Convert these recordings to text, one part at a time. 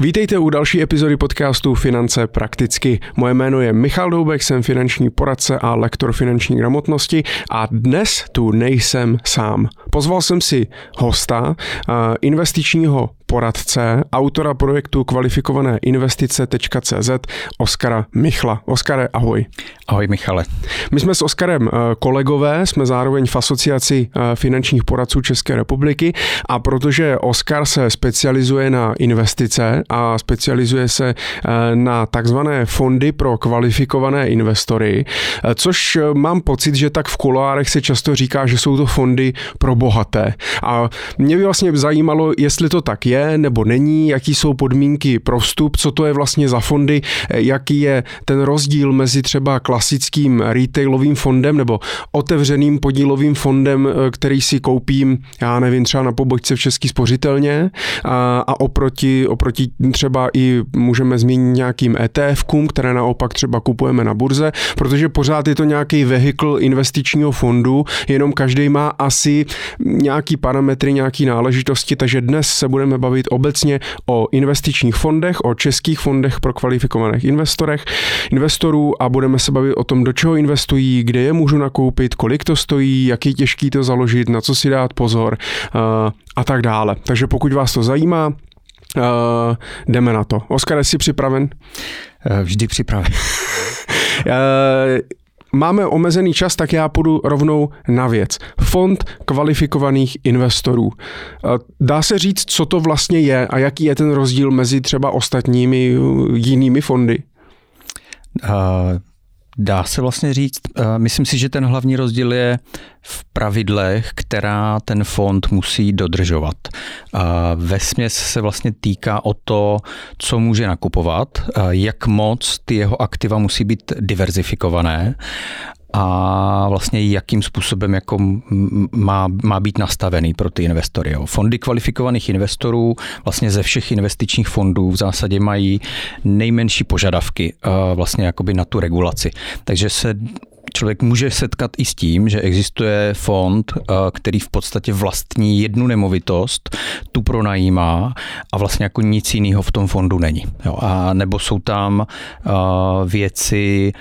Vítejte u další epizody podcastu Finance prakticky. Moje jméno je Michal Doubek, jsem finanční poradce a lektor finanční gramotnosti a dnes tu nejsem sám. Pozval jsem si hosta, investičního poradce, autora projektu kvalifikované investice.cz Oskara Michla. Oskare, ahoj. Ahoj Michale. My jsme s Oskarem eh, kolegové, jsme zároveň v asociaci eh, finančních poradců České republiky a protože Oskar se specializuje na investice a specializuje se eh, na takzvané fondy pro kvalifikované investory, což mám pocit, že tak v kuloárech se často říká, že jsou to fondy pro bohaté. A mě by vlastně zajímalo, jestli to tak je, nebo není, jaký jsou podmínky pro vstup, co to je vlastně za fondy, jaký je ten rozdíl mezi třeba klasickým retailovým fondem nebo otevřeným podílovým fondem, který si koupím, já nevím, třeba na pobočce v Český spořitelně a, a oproti, oproti třeba i můžeme zmínit nějakým ETF-kům, které naopak třeba kupujeme na burze, protože pořád je to nějaký vehikl investičního fondu, jenom každý má asi nějaký parametry, nějaký náležitosti, takže dnes se budeme bavit obecně o investičních fondech, o českých fondech pro kvalifikovaných investorech, investorů a budeme se bavit o tom, do čeho investují, kde je můžu nakoupit, kolik to stojí, jak je těžký to založit, na co si dát pozor uh, a tak dále. Takže pokud vás to zajímá, uh, jdeme na to. Oskar, jsi připraven? Eh, vždy připraven. Máme omezený čas, tak já půjdu rovnou na věc. Fond kvalifikovaných investorů. Dá se říct, co to vlastně je a jaký je ten rozdíl mezi třeba ostatními jinými fondy? Uh, Dá se vlastně říct, eh, myslím si, že ten hlavní rozdíl je v pravidlech, která ten fond musí dodržovat. Ve směs se vlastně týká o to, co může nakupovat, jak moc ty jeho aktiva musí být diverzifikované a vlastně jakým způsobem jako má, má být nastavený pro ty investory. Jo. Fondy kvalifikovaných investorů vlastně ze všech investičních fondů v zásadě mají nejmenší požadavky vlastně jakoby na tu regulaci. Takže se člověk může setkat i s tím, že existuje fond, který v podstatě vlastní jednu nemovitost, tu pronajímá a vlastně jako nic jiného v tom fondu není. Jo. A nebo jsou tam věci,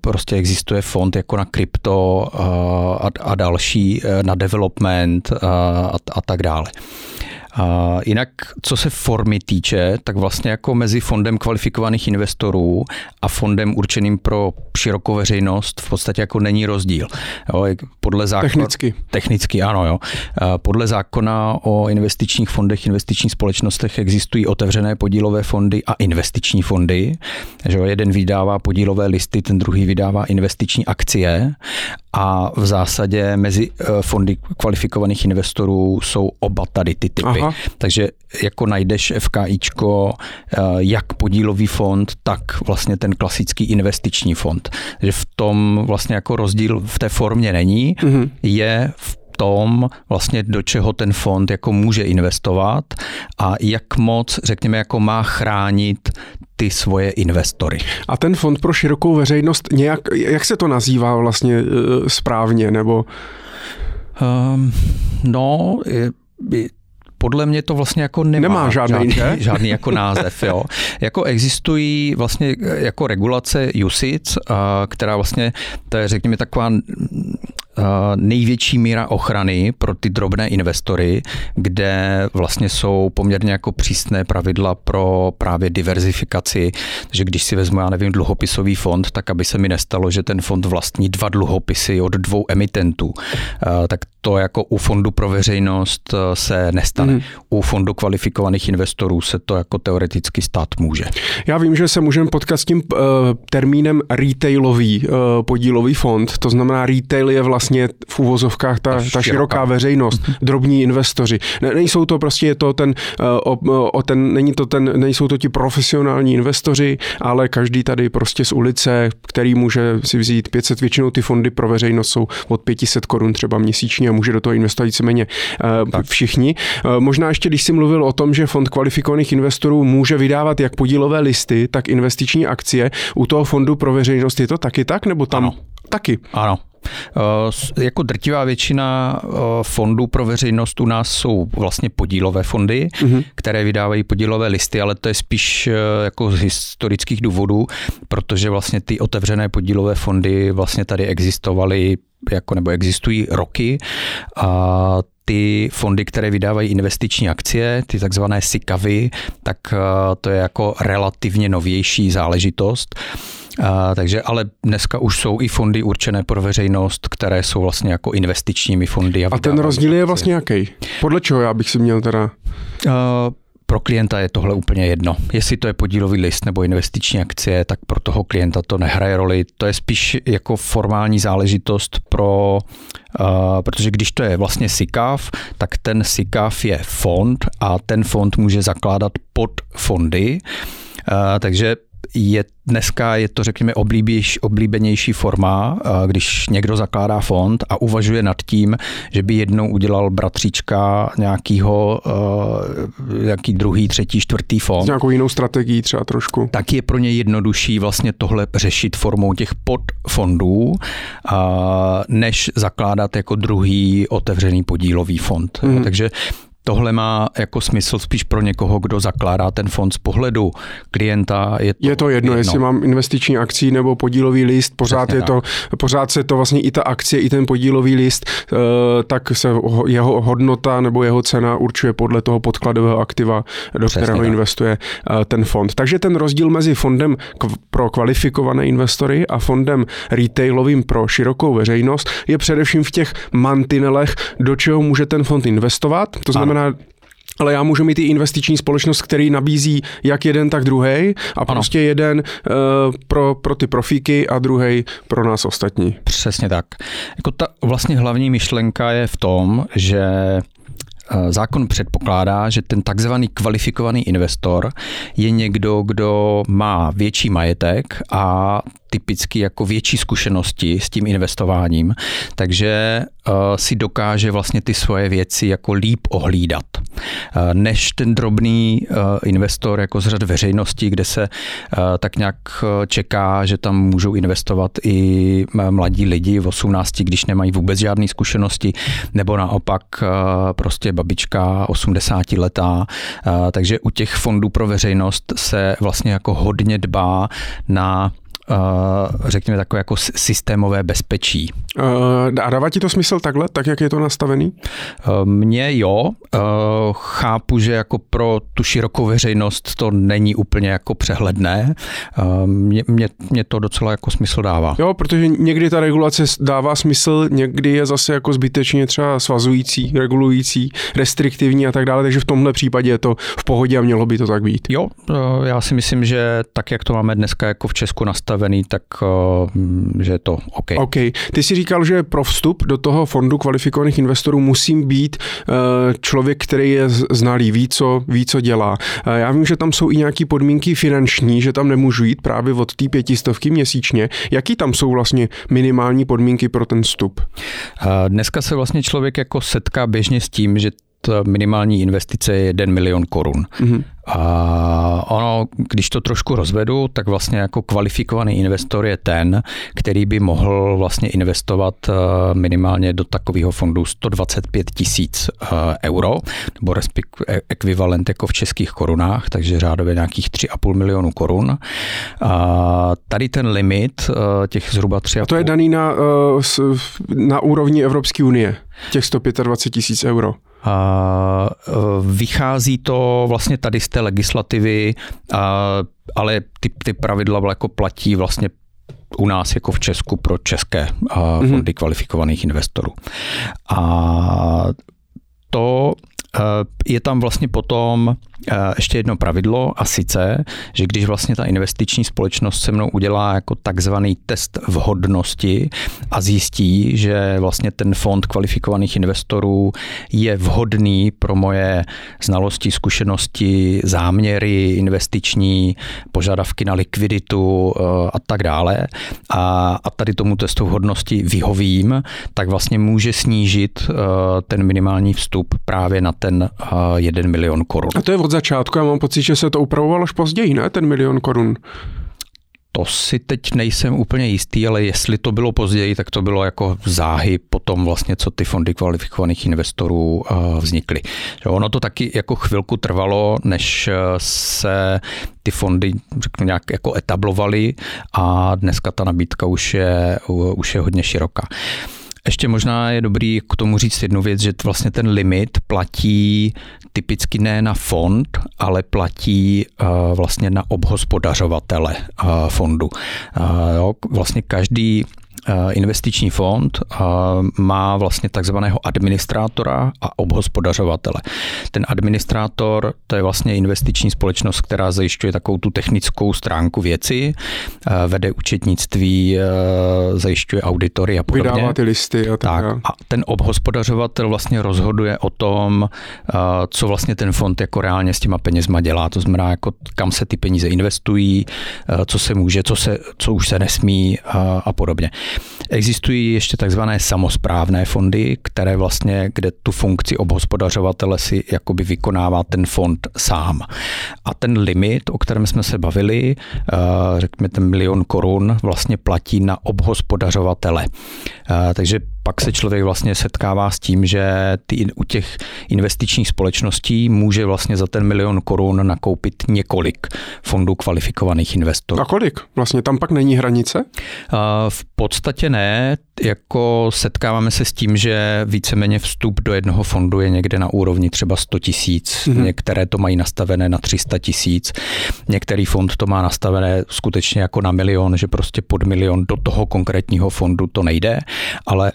prostě existuje fond jako na krypto a, a další, e, na development a, a tak dále. A jinak, co se formy týče, tak vlastně jako mezi fondem kvalifikovaných investorů a fondem určeným pro širokou veřejnost v podstatě jako není rozdíl. Jo, podle zákona, technicky. Technicky, ano. Jo. Podle zákona o investičních fondech, investičních společnostech existují otevřené podílové fondy a investiční fondy. Že jeden vydává podílové listy, ten druhý vydává investiční akcie a v zásadě mezi eh, fondy kvalifikovaných investorů jsou oba tady ty typy. Aha. Takže jako najdeš FKIčko eh, jak podílový fond, tak vlastně ten klasický investiční fond. Takže v tom vlastně jako rozdíl v té formě není, mm-hmm. je v tom, vlastně do čeho ten fond jako může investovat a jak moc, řekněme, jako má chránit ty svoje investory. A ten fond pro širokou veřejnost, nějak, jak se to nazývá vlastně eh, správně, nebo? Um, no, je, podle mě to vlastně jako nemá, nemá žádný, žádný, žádný jako název. Jo. Jako existují vlastně jako regulace USIC, která vlastně, to je řekněme taková největší míra ochrany pro ty drobné investory, kde vlastně jsou poměrně jako přísné pravidla pro právě diverzifikaci, že když si vezmu, já nevím, dluhopisový fond, tak aby se mi nestalo, že ten fond vlastní dva dluhopisy od dvou emitentů, tak to jako u fondu pro veřejnost se nestane. Mm. U fondu kvalifikovaných investorů se to jako teoreticky stát může. Já vím, že se můžeme potkat s tím termínem retailový podílový fond, to znamená retail je vlastně vlastně v uvozovkách ta, ta, široká. ta široká veřejnost, mm-hmm. drobní investoři. Ne, nejsou to prostě je to ten, eh, o, o ten, není to ten, nejsou to ti profesionální investoři, ale každý tady prostě z ulice, který může si vzít 500, většinou ty fondy pro veřejnost jsou od 500 korun třeba měsíčně a může do toho investovat víceméně uh, všichni. Možná ještě, když jsi mluvil o tom, že fond kvalifikovaných investorů může vydávat jak podílové listy, tak investiční akcie, u toho fondu pro veřejnost je to taky tak, nebo tam ano. taky? Ano, Jako drtivá většina fondů pro veřejnost u nás jsou vlastně podílové fondy, mm-hmm. které vydávají podílové listy, ale to je spíš jako z historických důvodů, protože vlastně ty otevřené podílové fondy vlastně tady existovaly jako nebo existují roky a ty fondy, které vydávají investiční akcie, ty takzvané SICAVy, tak eh, to je jako relativně novější záležitost. A, takže ale dneska už jsou i fondy určené pro veřejnost, které jsou vlastně jako investičními fondy. A, a ten rozdíl je vlastně jaký? Podle čeho já bych si měl teda... Uh, pro klienta je tohle úplně jedno. Jestli to je podílový list nebo investiční akcie, tak pro toho klienta to nehraje roli. To je spíš jako formální záležitost pro, uh, protože když to je vlastně SICAV, tak ten SICAV je fond a ten fond může zakládat pod fondy. Uh, takže je dneska je to, řekněme, oblíbější, oblíbenější forma, když někdo zakládá fond a uvažuje nad tím, že by jednou udělal bratříčka nějakýho, nějaký druhý, třetí, čtvrtý fond. S nějakou jinou strategií třeba trošku. Tak je pro ně jednodušší vlastně tohle řešit formou těch podfondů, než zakládat jako druhý otevřený podílový fond. Mm. Takže tohle má jako smysl spíš pro někoho, kdo zakládá ten fond z pohledu klienta. Je to, je to jedno, jedno, jestli mám investiční akcí nebo podílový list, pořád, je to, pořád se to vlastně i ta akcie, i ten podílový list, eh, tak se jeho hodnota nebo jeho cena určuje podle toho podkladového aktiva, do Přesně kterého tak. investuje eh, ten fond. Takže ten rozdíl mezi fondem pro kvalifikované investory a fondem retailovým pro širokou veřejnost je především v těch mantinelech, do čeho může ten fond investovat. To znamená, znamená, ale já můžu mít i investiční společnost, který nabízí jak jeden, tak druhý a ano. prostě jeden uh, pro, pro ty profíky a druhý pro nás ostatní. Přesně tak. Jako ta vlastně hlavní myšlenka je v tom, že eh, Zákon předpokládá, že ten takzvaný kvalifikovaný investor je někdo, kdo má větší majetek a typicky jako větší zkušenosti s tím investováním, takže uh, si dokáže vlastně ty svoje věci jako líp ohlídat, uh, než ten drobný uh, investor jako z řad veřejnosti, kde se tak nějak čeká, že tam můžou investovat i mladí lidi v 18, když nemají vůbec žádné zkušenosti, nebo naopak prostě babička 80 letá. Takže u těch fondů pro veřejnost se vlastně jako hodně dbá na řekněme, takové jako systémové bezpečí. A dává ti to smysl takhle, tak jak je to nastavený? Mně jo. Chápu, že jako pro tu širokou veřejnost to není úplně jako přehledné. Mně, mě, mě to docela jako smysl dává. Jo, protože někdy ta regulace dává smysl, někdy je zase jako zbytečně třeba svazující, regulující, restriktivní a tak dále, takže v tomhle případě je to v pohodě a mělo by to tak být. Jo, já si myslím, že tak, jak to máme dneska jako v Česku nastavené, nastavený, tak uh, že je to OK. OK. Ty jsi říkal, že pro vstup do toho fondu kvalifikovaných investorů musím být uh, člověk, který je znalý, ví, co, ví, co dělá. Uh, já vím, že tam jsou i nějaké podmínky finanční, že tam nemůžu jít právě od té pětistovky měsíčně. Jaký tam jsou vlastně minimální podmínky pro ten vstup? Dneska se vlastně člověk jako setká běžně s tím, že minimální investice je 1 milion korun. Mm-hmm. A ono, když to trošku rozvedu, tak vlastně jako kvalifikovaný investor je ten, který by mohl vlastně investovat eh, minimálně do takového fondu 125 tisíc eh, euro, nebo respektive ekvivalent jako v českých korunách, takže řádově nějakých 3,5 milionů korun. A tady ten limit eh, těch zhruba 3,5... A to je daný na, na úrovni Evropské unie, těch 125 tisíc euro. A vychází to vlastně tady z té legislativy, ale ty, ty pravidla jako platí vlastně u nás jako v Česku pro české mhm. fondy mm-hmm. kvalifikovaných investorů. A to je tam vlastně potom Eh, ještě jedno pravidlo a sice, že když vlastně ta investiční společnost se mnou udělá jako takzvaný test vhodnosti a zjistí, že vlastně ten fond kvalifikovaných investorů je vhodný pro moje znalosti, zkušenosti, záměry investiční, požadavky na likviditu eh, a tak dále a, a tady tomu testu vhodnosti vyhovím, tak vlastně může snížit eh, ten minimální vstup právě na ten 1 milion korun. A to je od začátku. Já mám pocit, že se to upravovalo až později, ne? Ten milion korun. To si teď nejsem úplně jistý, ale jestli to bylo později, tak to bylo jako záhy po tom vlastně, co ty fondy kvalifikovaných investorů vznikly. Ono to taky jako chvilku trvalo, než se ty fondy řeknu, nějak jako etablovaly a dneska ta nabídka už je, už je hodně široká. Ještě možná je dobrý k tomu říct jednu věc, že vlastně ten limit platí typicky ne na fond, ale platí uh, vlastně na obhospodařovatele uh, fondu. Jo, vlastně každý Eh, investiční fond eh, má vlastně takzvaného administrátora a obhospodařovatele. Ten administrátor, to je vlastně investiční společnost, která zajišťuje takovou tu technickou stránku věci, eh, vede účetnictví, zajišťuje auditory a podobně. Vydává ty listy a tak. tak a ten obhospodařovatel vlastně rozhoduje o tom, co vlastně ten fond jako reálně s těma penězma dělá. To znamená, jako kam se ty peníze investují, co se může, co, se, co už se nesmí a podobně. Existují ještě takzvané samozprávné fondy, které vlastně, kde tu funkci obhospodařovatele si jakoby vykonává ten fond sám. A ten limit, o kterém jsme se bavili, eh, řekněme ten milion korun, vlastně platí na obhospodařovatele. Eh, takže pak se člověk vlastně setkává s tím, že ty, u těch investičních společností může vlastně za ten milion korun nakoupit několik fondů kvalifikovaných investorů. A kolik? Vlastně tam pak není hranice? V podstatě ne. Jako setkáváme se s tím, že víceméně vstup do jednoho fondu je někde na úrovni třeba 100 tisíc. Mm-hmm. Některé to mají nastavené na 300 tisíc. Některý fond to má nastavené skutečně jako na milion, že prostě pod milion do toho konkrétního fondu to nejde. Ale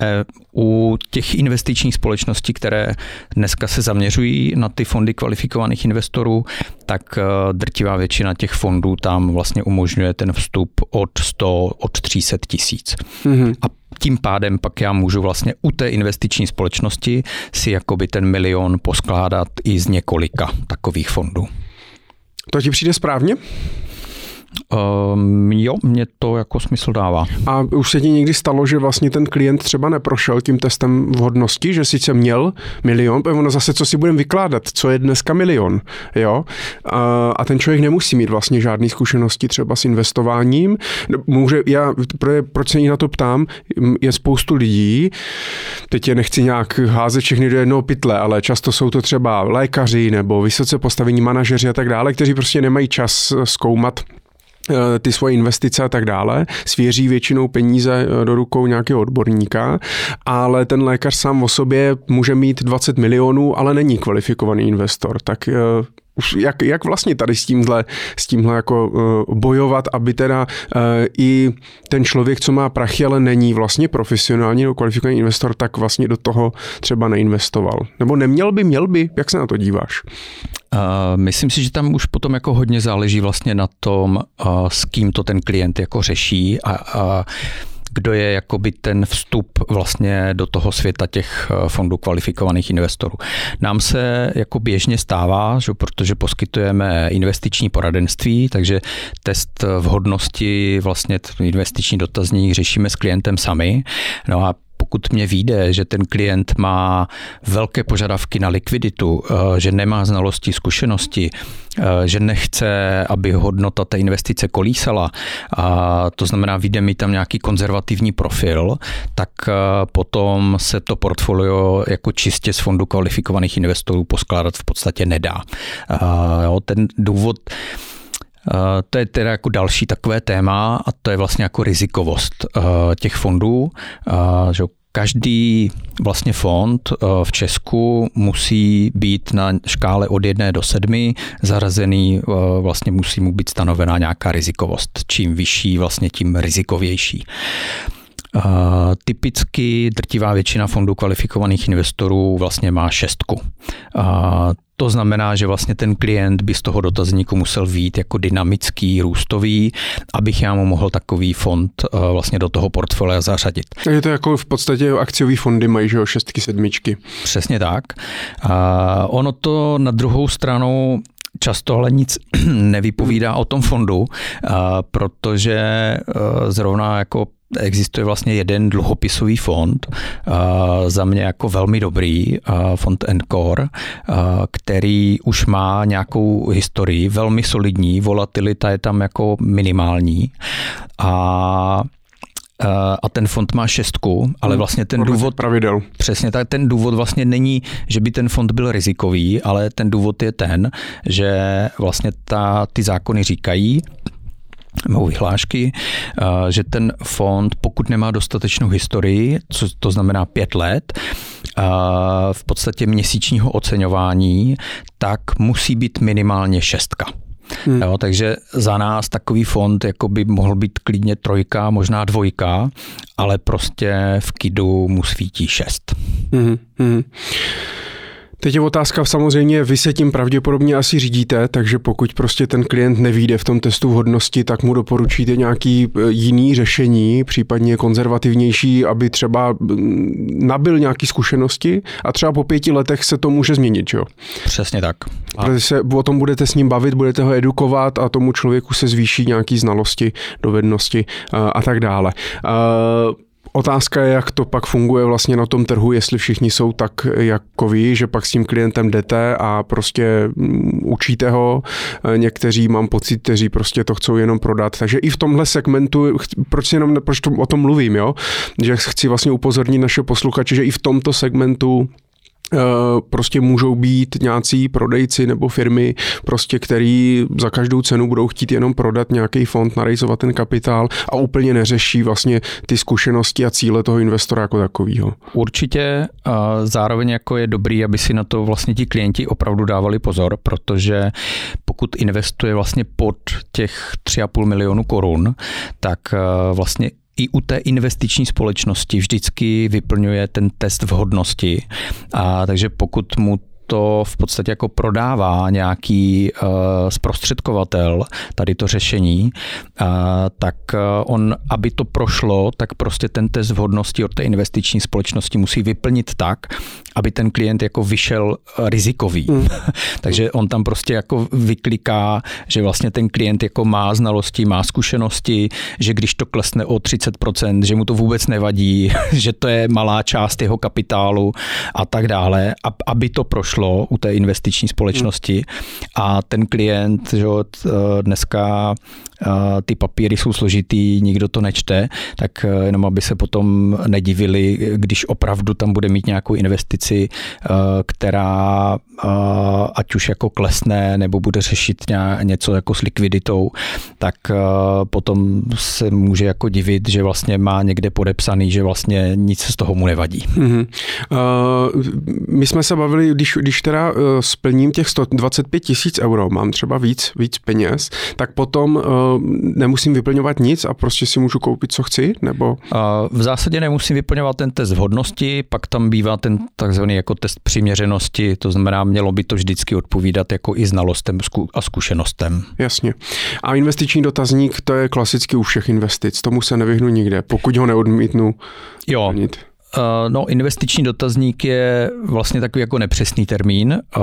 u těch investičních společností, které dneska se zaměřují na ty fondy kvalifikovaných investorů, tak eh, drtivá většina těch fondů tam vlastně umožňuje ten vstup od 100, od 300 tisíc. Mm-hmm. A tím pádem pak já můžu vlastně u té investiční společnosti si jakoby ten milion poskládat i z několika takových fondů. To ti přijde správně? Um, jo, mě to jako smysl dává. A už se ti někdy stalo, že vlastně ten klient třeba neprošel tím testem vhodnosti, že sice měl milion, ono zase co si budeme vykládat, co je dneska milion, jo? A, a ten člověk nemusí mít vlastně žádné zkušenosti třeba s investováním. Může, já, proč se na to ptám, je spoustu lidí, teď je nechci nějak házet všechny do jednoho pytle, ale často jsou to třeba lékaři nebo vysoce postavení manažeři a tak dále, kteří prostě nemají čas zkoumat ty svoje investice a tak dále, svěří většinou peníze eh, do rukou nějakého odborníka, ale ten lékař sám o sobě může mít 20 milionů, ale není kvalifikovaný investor. Tak eh, už jak, jak vlastně tady s tímhle, s tímhle jako uh, bojovat, aby teda uh, i ten člověk, co má prachy, ale není vlastně profesionální nebo kvalifikovaný investor, tak vlastně do toho třeba neinvestoval. Nebo neměl by, měl by, jak se na to díváš? Uh, myslím si, že tam už potom jako hodně záleží vlastně na tom, uh, s kým to ten klient jako řeší a, a kdo je jakoby ten vstup vlastně do toho světa těch eh, fondů kvalifikovaných investorů. Nám se jako běžně stává, že protože poskytujeme investiční poradenství, takže test vhodnosti vlastně investiční dotazník řešíme s klientem sami. No a pokud mě vyjde, že ten klient má velké požadavky na likviditu, eh, že nemá znalosti, zkušenosti, eh, že nechce, aby hodnota té investice kolísala, a to znamená, vyjde mi tam nějaký konzervativní profil, tak eh, potom se to portfolio jako čistě z fondu kvalifikovaných investorů poskládat v podstatě nedá. Ten důvod, to je teda jako další takové téma a to je vlastně jako rizikovost těch fondů, že Každý vlastně fond eh, v Česku musí být na škále od jedné do sedmi zarazený, eh, vlastně musí mu být stanovená nějaká rizikovost. Čím vyšší, vlastně tím rizikovější. Uh, typicky drtivá většina fondů kvalifikovaných investorů vlastně má šestku. To znamená, že vlastně ten klient by z toho dotazníku musel vít jako dynamický, růstový, abych já mu mohl takový fond uh, vlastně do toho portfolia zařadit. Je to jako v podstatě akciový fondy mají, že jo, šestky, sedmičky. Přesně tak. Uh, ono to na druhou stranu často ale nic nevypovídá o tom fondu, protože zrovna jako existuje vlastně jeden dluhopisový fond, za mě jako velmi dobrý, fond Encore, který už má nějakou historii, velmi solidní, volatilita je tam jako minimální a a ten fond má šestku, ale hmm, vlastně ten důvod... Pravidel. Přesně tak, ten důvod vlastně není, že by ten fond byl rizikový, ale ten důvod je ten, že vlastně ta, ty zákony říkají, nebo vyhlášky, že ten fond, pokud nemá dostatečnou historii, co to znamená pět let, v podstatě měsíčního oceňování, tak musí být minimálně šestka. Hmm. Jo, takže za nás takový fond jako by mohl být klidně trojka, možná dvojka, ale prostě v KIDu mu svítí šest. Hmm. Hmm. Teď je otázka, samozřejmě vy se tím pravděpodobně asi řídíte, takže pokud prostě ten klient nevíde v tom testu vhodnosti, tak mu doporučíte nějaký e, jiný řešení, případně konzervativnější, aby třeba nabil nějaké zkušenosti a třeba po pěti letech se to může změnit, jo? Přesně tak. A... Protože se o tom budete s ním bavit, budete ho edukovat a tomu člověku se zvýší nějaké znalosti, dovednosti a, e, a tak dále. A, e, Otázka je, jak to pak funguje vlastně na tom trhu, jestli všichni jsou tak jako vy, že pak s tím klientem jdete a prostě mm, učíte ho. Někteří mám pocit, kteří prostě to chcou jenom prodat. Takže i v tomhle segmentu, proč, jenom, proč to, o tom mluvím, jo? že chci vlastně upozornit naše posluchače, že i v tomto segmentu prostě můžou být nějací prodejci nebo firmy, prostě, který za každou cenu budou chtít jenom prodat nějaký fond, narejzovat ten kapitál a úplně neřeší vlastně ty zkušenosti a cíle toho investora jako takového. Určitě zároveň jako je dobrý, aby si na to vlastně ti klienti opravdu dávali pozor, protože pokud investuje vlastně pod těch 3,5 milionu korun, tak eh, vlastně i u té investiční společnosti vždycky vyplňuje ten test vhodnosti. A takže pokud mu to v podstatě jako prodává nějaký uh, zprostředkovatel, tady to řešení, uh, tak uh, on, aby to prošlo, tak prostě ten test vhodnosti od té investiční společnosti musí vyplnit tak, aby ten klient jako vyšel rizikový. Mm. Takže on tam prostě jako vykliká, že vlastně ten klient jako má znalosti, má zkušenosti, že když to klesne o 30%, že mu to vůbec nevadí, že to je malá část jeho kapitálu a tak dále, aby to prošlo u té investiční společnosti a ten klient, že dneska ty papíry jsou složitý, nikdo to nečte, tak eh, jenom aby se potom nedivili, když opravdu tam bude mít nějakou investici, eh, která eh, ať už jako klesne nebo bude řešit něco jako s likviditou, tak potom se může jako divit, že vlastně má někde podepsaný, že vlastně nic z toho mu nevadí. Mm-hmm. Uh, my jsme se bavili, když, když teda splním těch 125 tisíc euro, mám třeba víc, víc peněz, tak potom uh, nemusím vyplňovat nic a prostě si můžu koupit, co chci? Nebo? V zásadě nemusím vyplňovat ten test vhodnosti, pak tam bývá ten takzvaný jako test přiměřenosti, to znamená, mělo by to vždycky odpovídat jako i znalostem a zkušenostem. Jasně. A investiční dotazník, to je klasicky u všech investic, tomu se nevyhnu nikde, pokud ho neodmítnu. Jo, plnit. Eh, no, investiční dotazník je vlastně takový jako nepřesný termín, eh,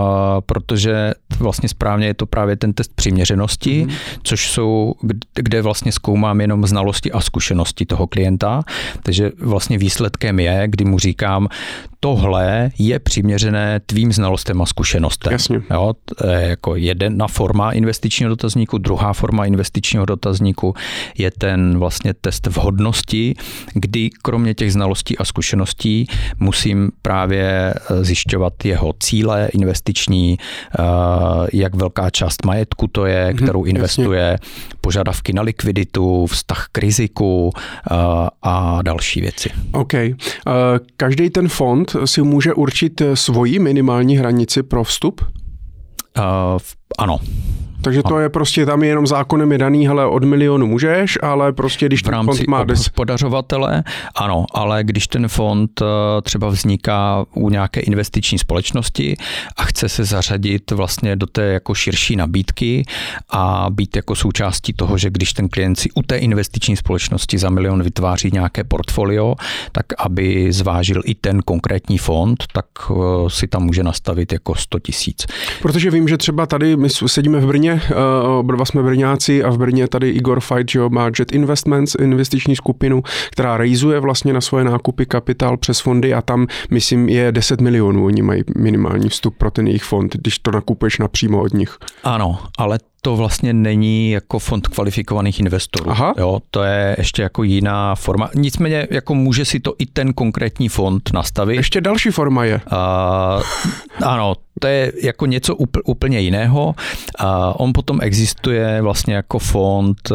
protože vlastně správně je to právě ten test přiměřenosti, mm. což jsou, kde vlastně zkoumám jenom znalosti a zkušenosti toho klienta. Takže vlastně výsledkem je, kdy mu říkám, tohle je přiměřené tvým znalostem a zkušenostem. Jasně. Jo, to je jako jedna forma investičního dotazníku, druhá forma investičního dotazníku je ten vlastně test vhodnosti, kdy kromě těch znalostí a zkušeností musím právě eh, zjišťovat jeho cíle investiční, eh, jak velká část majetku to je, mhm, kterou investuje, jasně. požadavky na likviditu, vztah k riziku eh, a další věci. OK. Každý ten fond si může určit svoji minimální hranici pro vstup? Uh, ano. Takže to je prostě, tam je jenom zákonem je daný, hele, od milionu můžeš, ale prostě když ten fond má... des... podařovatele, ano, ale když ten fond eh, třeba vzniká u nějaké investiční společnosti a chce se zařadit vlastně do té jako širší nabídky a být jako součástí toho, že když ten klient si u té investiční společnosti za milion vytváří nějaké portfolio, tak aby zvážil i ten konkrétní fond, tak eh, si tam může nastavit jako 100 tisíc. Protože vím, že třeba tady my sedíme v Brně Brně, oba dva jsme Brňáci a v Brně tady Igor Fight, že má Jet Investments, investiční skupinu, která rejzuje vlastně na svoje nákupy kapitál přes fondy a tam, myslím, je 10 milionů. Oni mají minimální vstup pro ten jejich fond, když to nakupuješ napřímo od nich. Ano, ale to vlastně není jako fond kvalifikovaných investorů. Aha. Jo, to je ještě jako jiná forma. Nicméně jako může si to i ten konkrétní fond nastavit. Ještě další forma je. Uh, ano, to je jako něco úplně jiného. A on potom existuje vlastně jako fond, eh,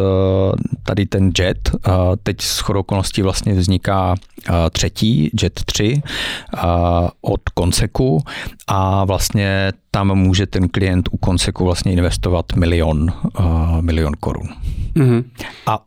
tady ten JET, a teď s okolností vlastně vzniká eh, třetí, JET 3 od Konseku a vlastně tam může ten klient u Konseku vlastně investovat milion, eh, milion korun. Mm-hmm. A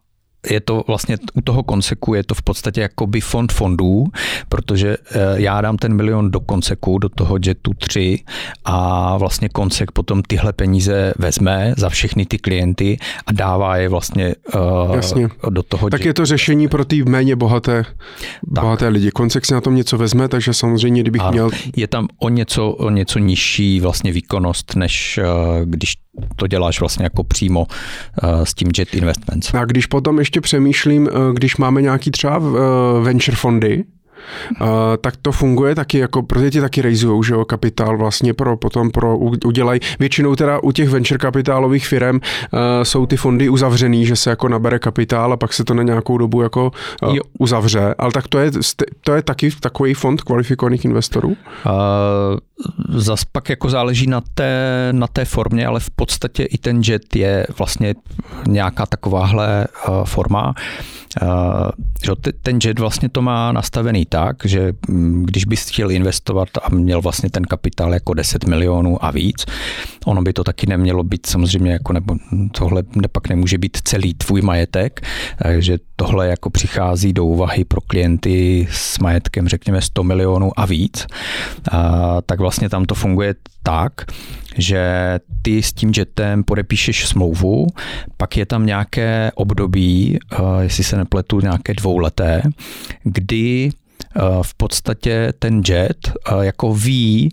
je to vlastně u toho konseku je to v podstatě jakoby fond fondů, protože eh, já dám ten milion do konseku, do toho Jetu 3 a vlastně konsek potom tyhle peníze vezme za všechny ty klienty a dává je vlastně uh, Jasně. do toho Tak je to řešení pro ty méně bohaté, bohaté lidi. Konsek si na tom něco vezme, takže samozřejmě, kdybych ano. měl... Je tam o něco, o něco nižší vlastně výkonnost, než uh, když to děláš vlastně jako přímo uh, s tím Jet Investments. A když potom ještě přemýšlím, uh, když máme nějaký třeba uh, venture fondy, Uh, tak to funguje taky, jako protože ti taky rejzujou, že jo, kapitál vlastně pro, potom pro, udělají, většinou teda u těch venture kapitálových firm uh, jsou ty fondy uzavřený, že se jako nabere kapitál a pak se to na nějakou dobu jako uh, uzavře, ale tak to je, to je taky takový fond kvalifikovaných investorů? Uh, zas pak jako záleží na té, na té formě, ale v podstatě i ten jet je vlastně nějaká takováhle uh, forma. Uh, ten jet vlastně to má nastavený tak, že mm, když bys chtěl investovat a měl vlastně ten kapitál jako 10 milionů a víc, ono by to taky nemělo být samozřejmě jako, nebo tohle pak nemůže být celý tvůj majetek, takže tohle jako přichází do úvahy pro klienty s majetkem řekněme 100 milionů a víc, a, tak vlastně tam to funguje tak, že ty s tím jetem podepíšeš smlouvu, pak je tam nějaké období, eh, jestli se nepletu, nějaké dvouleté, kdy eh, v podstatě ten jet eh, jako ví,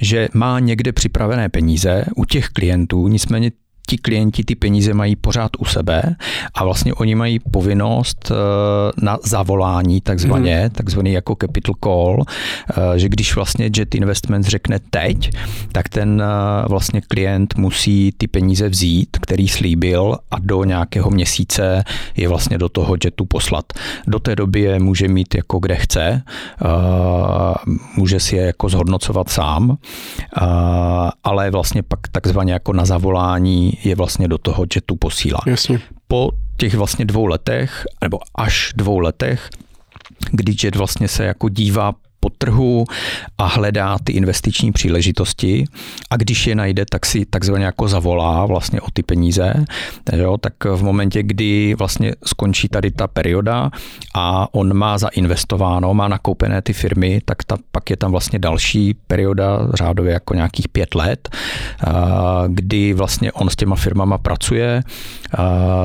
že má někde připravené peníze u těch klientů, nicméně ti klienti ty peníze mají pořád u sebe a vlastně oni mají povinnost eh, na zavolání takzvaně, hmm. takzvaný jako capital call, eh, že když vlastně Jet Investments řekne teď, tak ten eh, vlastně klient musí ty peníze vzít, který slíbil a do nějakého měsíce je vlastně do toho Jetu poslat. Do té doby je může mít jako kde chce, může si je jako zhodnocovat sám, ale vlastně pak takzvaně jako na zavolání je vlastně do toho jetu posílá. Jasně. Po těch vlastně dvou letech, nebo až dvou letech, kdy jet vlastně se jako dívá po trhu a hledá ty investiční příležitosti. A když je najde, tak si takzvaně jako zavolá vlastně o ty peníze, jo, tak v momentě, kdy vlastně skončí tady ta perioda a on má zainvestováno, má nakoupené ty firmy, tak ta, pak je tam vlastně další perioda, řádově jako nějakých pět let, kdy vlastně on s těma firmama pracuje,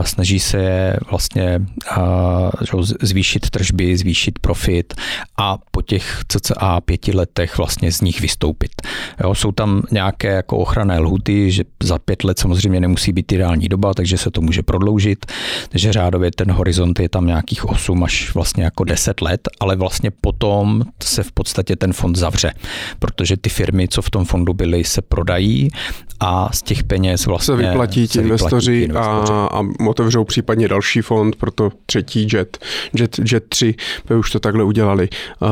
snaží se vlastně zvýšit tržby, zvýšit profit a po těch cca pěti letech vlastně z nich vystoupit. Jo, jsou tam nějaké jako ochranné lhuty, že za pět let samozřejmě nemusí být ideální doba, takže se to může prodloužit, takže řádově ten horizont je tam nějakých 8 až vlastně jako 10 let, ale vlastně potom se v podstatě ten fond zavře, protože ty firmy, co v tom fondu byly, se prodají a z těch peněz vlastně se vyplatí ti investoři, investoři. A, a otevřou případně další fond, proto třetí Jet, Jet, Jet 3, by už to takhle udělali uh,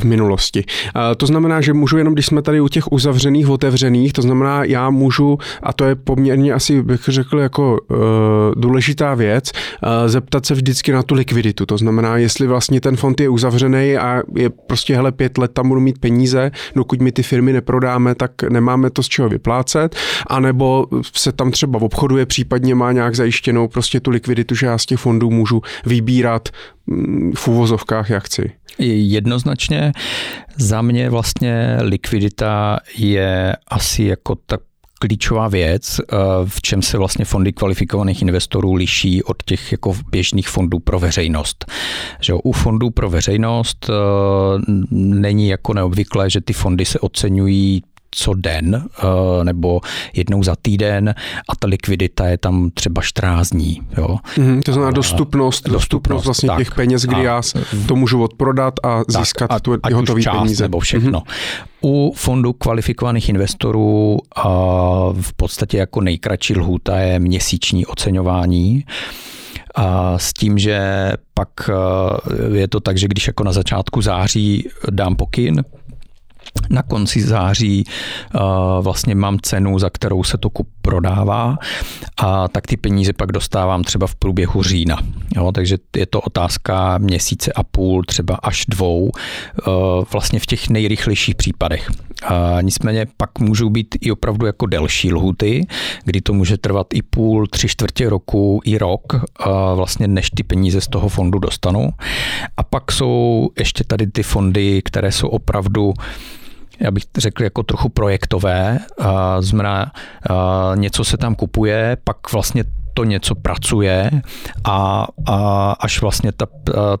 v minulosti. To znamená, že můžu jenom, když jsme tady u těch uzavřených, otevřených, to znamená, já můžu, a to je poměrně asi, bych řekl, jako uh, důležitá věc, uh, zeptat se vždycky na tu likviditu. To znamená, jestli vlastně ten fond je uzavřený a je prostě, hele, pět let tam budu mít peníze, dokud my ty firmy neprodáme, tak nemáme to z čeho vyplácet anebo se tam třeba obchoduje, případně má nějak zajištěnou prostě tu likviditu, že já z těch fondů můžu vybírat v úvozovkách, jak chci. Jednoznačně za mě vlastně likvidita je asi jako tak klíčová věc, eh, v čem se vlastně fondy kvalifikovaných investorů liší od těch jako běžných fondů pro veřejnost. Že u fondů pro veřejnost eh, není jako neobvyklé, že ty fondy se oceňují co den nebo jednou za týden a ta likvidita je tam třeba 14 dní. Jo. Mm, to znamená dostupnost, dostupnost, dostupnost vlastně tak, těch peněz, kdy a, já to můžu odprodat a získat tak, tu hotový peníze. nebo všechno. Mm-hmm. U fondu kvalifikovaných investorů v podstatě jako nejkratší lhůta je měsíční oceňování. A s tím, že pak je to tak, že když jako na začátku září dám pokyn, na konci září uh, vlastně mám cenu, za kterou se to kup prodává a tak ty peníze pak dostávám třeba v průběhu října. Jo, takže je to otázka měsíce a půl, třeba až dvou, uh, vlastně v těch nejrychlejších případech. A nicméně pak můžou být i opravdu jako delší lhuty, kdy to může trvat i půl, tři čtvrtě roku, i rok, a vlastně než ty peníze z toho fondu dostanu. A pak jsou ještě tady ty fondy, které jsou opravdu já bych řekl, jako trochu projektové. Znamená, něco se tam kupuje, pak vlastně to něco pracuje a, a až vlastně ta,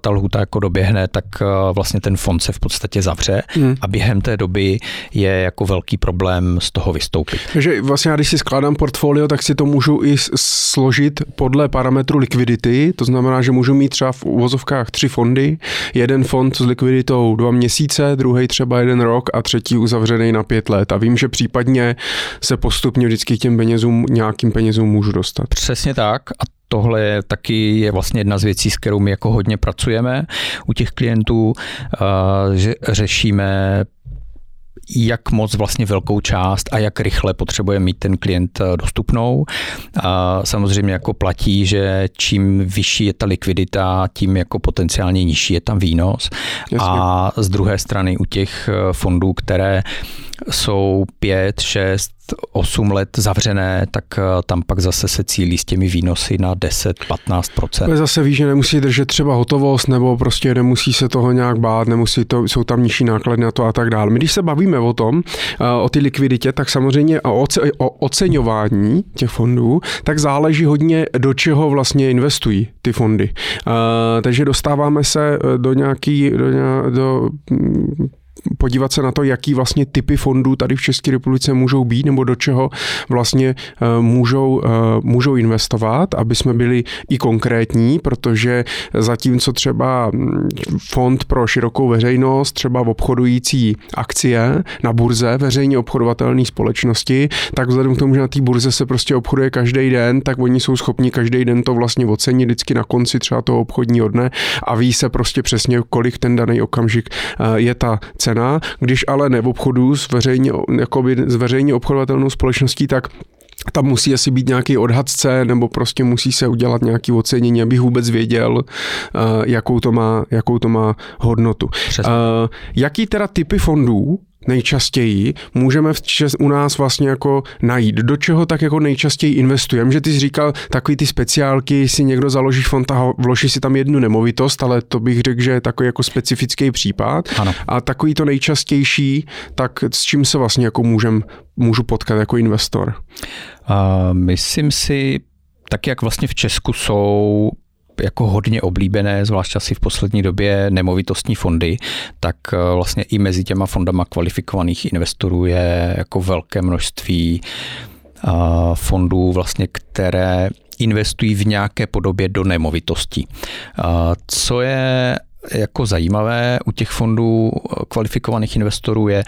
ta lhuta jako doběhne, tak vlastně ten fond se v podstatě zavře hmm. a během té doby je jako velký problém z toho vystoupit. Takže vlastně já když si skládám portfolio, tak si to můžu i složit podle parametru likvidity, to znamená, že můžu mít třeba v uvozovkách tři fondy, jeden fond s likviditou dva měsíce, druhý třeba jeden rok a třetí uzavřený na pět let a vím, že případně se postupně vždycky k těm penězům, nějakým penězům můžu dostat. Přesně Přesně tak a tohle je taky je vlastně jedna z věcí, s kterou my jako hodně pracujeme u těch klientů, že řešíme jak moc vlastně velkou část a jak rychle potřebuje mít ten klient eh, dostupnou. A samozřejmě jako platí, že čím vyšší je ta likvidita, tím jako potenciálně nižší je tam výnos. Jasně. A z druhé strany u těch eh, fondů, které jsou 5, 6, 8 let zavřené, tak eh, tam pak zase se cílí s těmi výnosy na 10-15%. Ale zase víš, že nemusí držet třeba hotovost, nebo prostě nemusí se toho nějak bát, nemusí to, jsou tam nižší náklady na to a tak dále. My když se bavíme o tom, eh, o ty likviditě, tak samozřejmě o, o oceňování těch fondů, tak záleží hodně, do čeho vlastně investují ty fondy. Eh, takže dostáváme se do nějaký, do, do podívat se na to, jaký vlastně typy fondů tady v České republice můžou být nebo do čeho vlastně eh, můžou, eh, můžou investovat, aby jsme byli i konkrétní, protože zatímco třeba hm, fond pro širokou veřejnost, třeba obchodující akcie na burze, veřejně obchodovatelné společnosti, tak vzhledem k tomu, že na té burze se prostě obchoduje každý den, tak oni jsou schopni každý den to vlastně ocenit vždycky na konci třeba toho obchodního dne a ví se prostě přesně, kolik ten daný okamžik eh, je ta cena cena, když ale neobchodu s veřejně, jakoby, s veřejně obchodovatelnou společností, tak tam musí asi být nějaký odhad cen, nebo prostě musí se udělat nějaký ocenění, abych vůbec věděl, uh, jakou, to má, jakou to má hodnotu. Uh, jaký teda typy fondů nejčastěji můžeme v Čes, u nás vlastně jako najít? Do čeho tak jako nejčastěji investujeme? Že ty jsi říkal, takový ty speciálky, si někdo založí fond a vloží si tam jednu nemovitost, ale to bych řekl, že je takový jako specifický případ. Ano. A takový to nejčastější, tak s čím se vlastně jako můžem, můžu potkat jako investor? Uh, myslím si, tak jak vlastně v Česku jsou jako hodně oblíbené, zvláště asi v poslední době nemovitostní fondy, tak eh, vlastně i mezi těma fondama kvalifikovaných investorů je jako velké množství eh, fondů, vlastně, které investují v nějaké podobě do nemovitostí. Eh, co je jako zajímavé u těch fondů kvalifikovaných investorů je,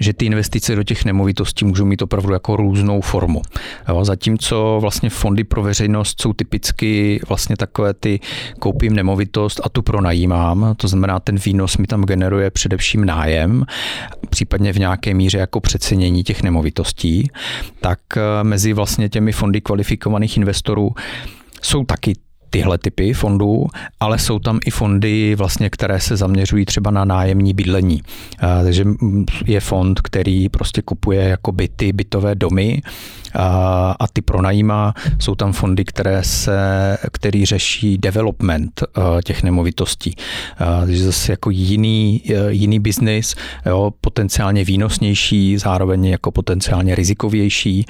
že ty investice do těch nemovitostí můžou mít opravdu jako různou formu. Jo, zatímco vlastně fondy pro veřejnost jsou typicky vlastně takové ty koupím nemovitost a tu pronajímám, to znamená ten výnos mi tam generuje především nájem, případně v nějaké míře jako přecenění těch nemovitostí, tak eh, mezi vlastně těmi fondy kvalifikovaných investorů jsou taky tyhle typy fondů, ale jsou tam i fondy, vlastně, které se zaměřují třeba na nájemní bydlení. Takže je fond, který prostě kupuje jako byty, bytové domy a, ty pronajímá. Jsou tam fondy, které se, který řeší development těch nemovitostí. Takže zase jako jiný, e, jiný biznis, potenciálně výnosnější, zároveň jako potenciálně rizikovější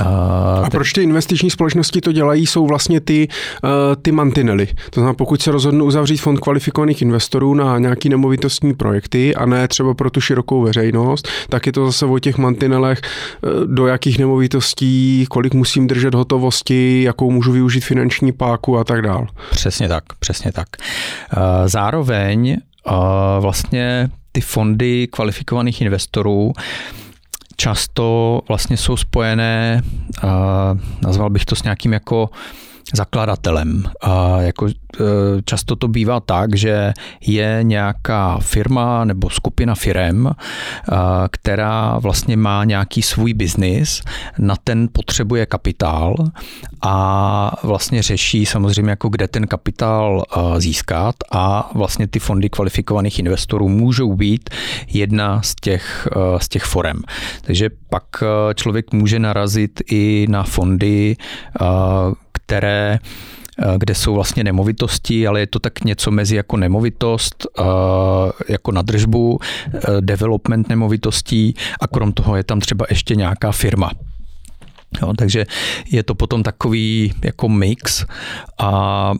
Uh, a proč ty investiční společnosti to dělají, jsou vlastně ty, uh, ty mantinely. To znamená, pokud se rozhodnou uzavřít fond kvalifikovaných investorů na nějaký nemovitostní projekty a ne třeba pro tu širokou veřejnost, tak je to zase o těch mantinelech, uh, do jakých nemovitostí, kolik musím držet hotovosti, jakou můžu využít finanční páku a tak dál. Přesně tak, přesně tak. Uh, zároveň uh, vlastně ty fondy kvalifikovaných investorů často vlastně jsou spojené, nazval bych to s nějakým jako zakladatelem. A jako e, často to bývá tak, že je nějaká firma nebo skupina firem, která vlastně má nějaký svůj biznis, na ten potřebuje kapitál a vlastně řeší samozřejmě, jako kde ten kapitál získat a vlastně ty fondy kvalifikovaných investorů můžou být jedna z těch, z těch forem. Takže pak člověk může narazit i na fondy, které eh, kde jsou vlastně nemovitosti, ale je to tak něco mezi jako nemovitost, eh, jako na držbu, eh, development nemovitostí a krom toho je tam třeba ještě nějaká firma. Jo, takže je to potom takový jako mix a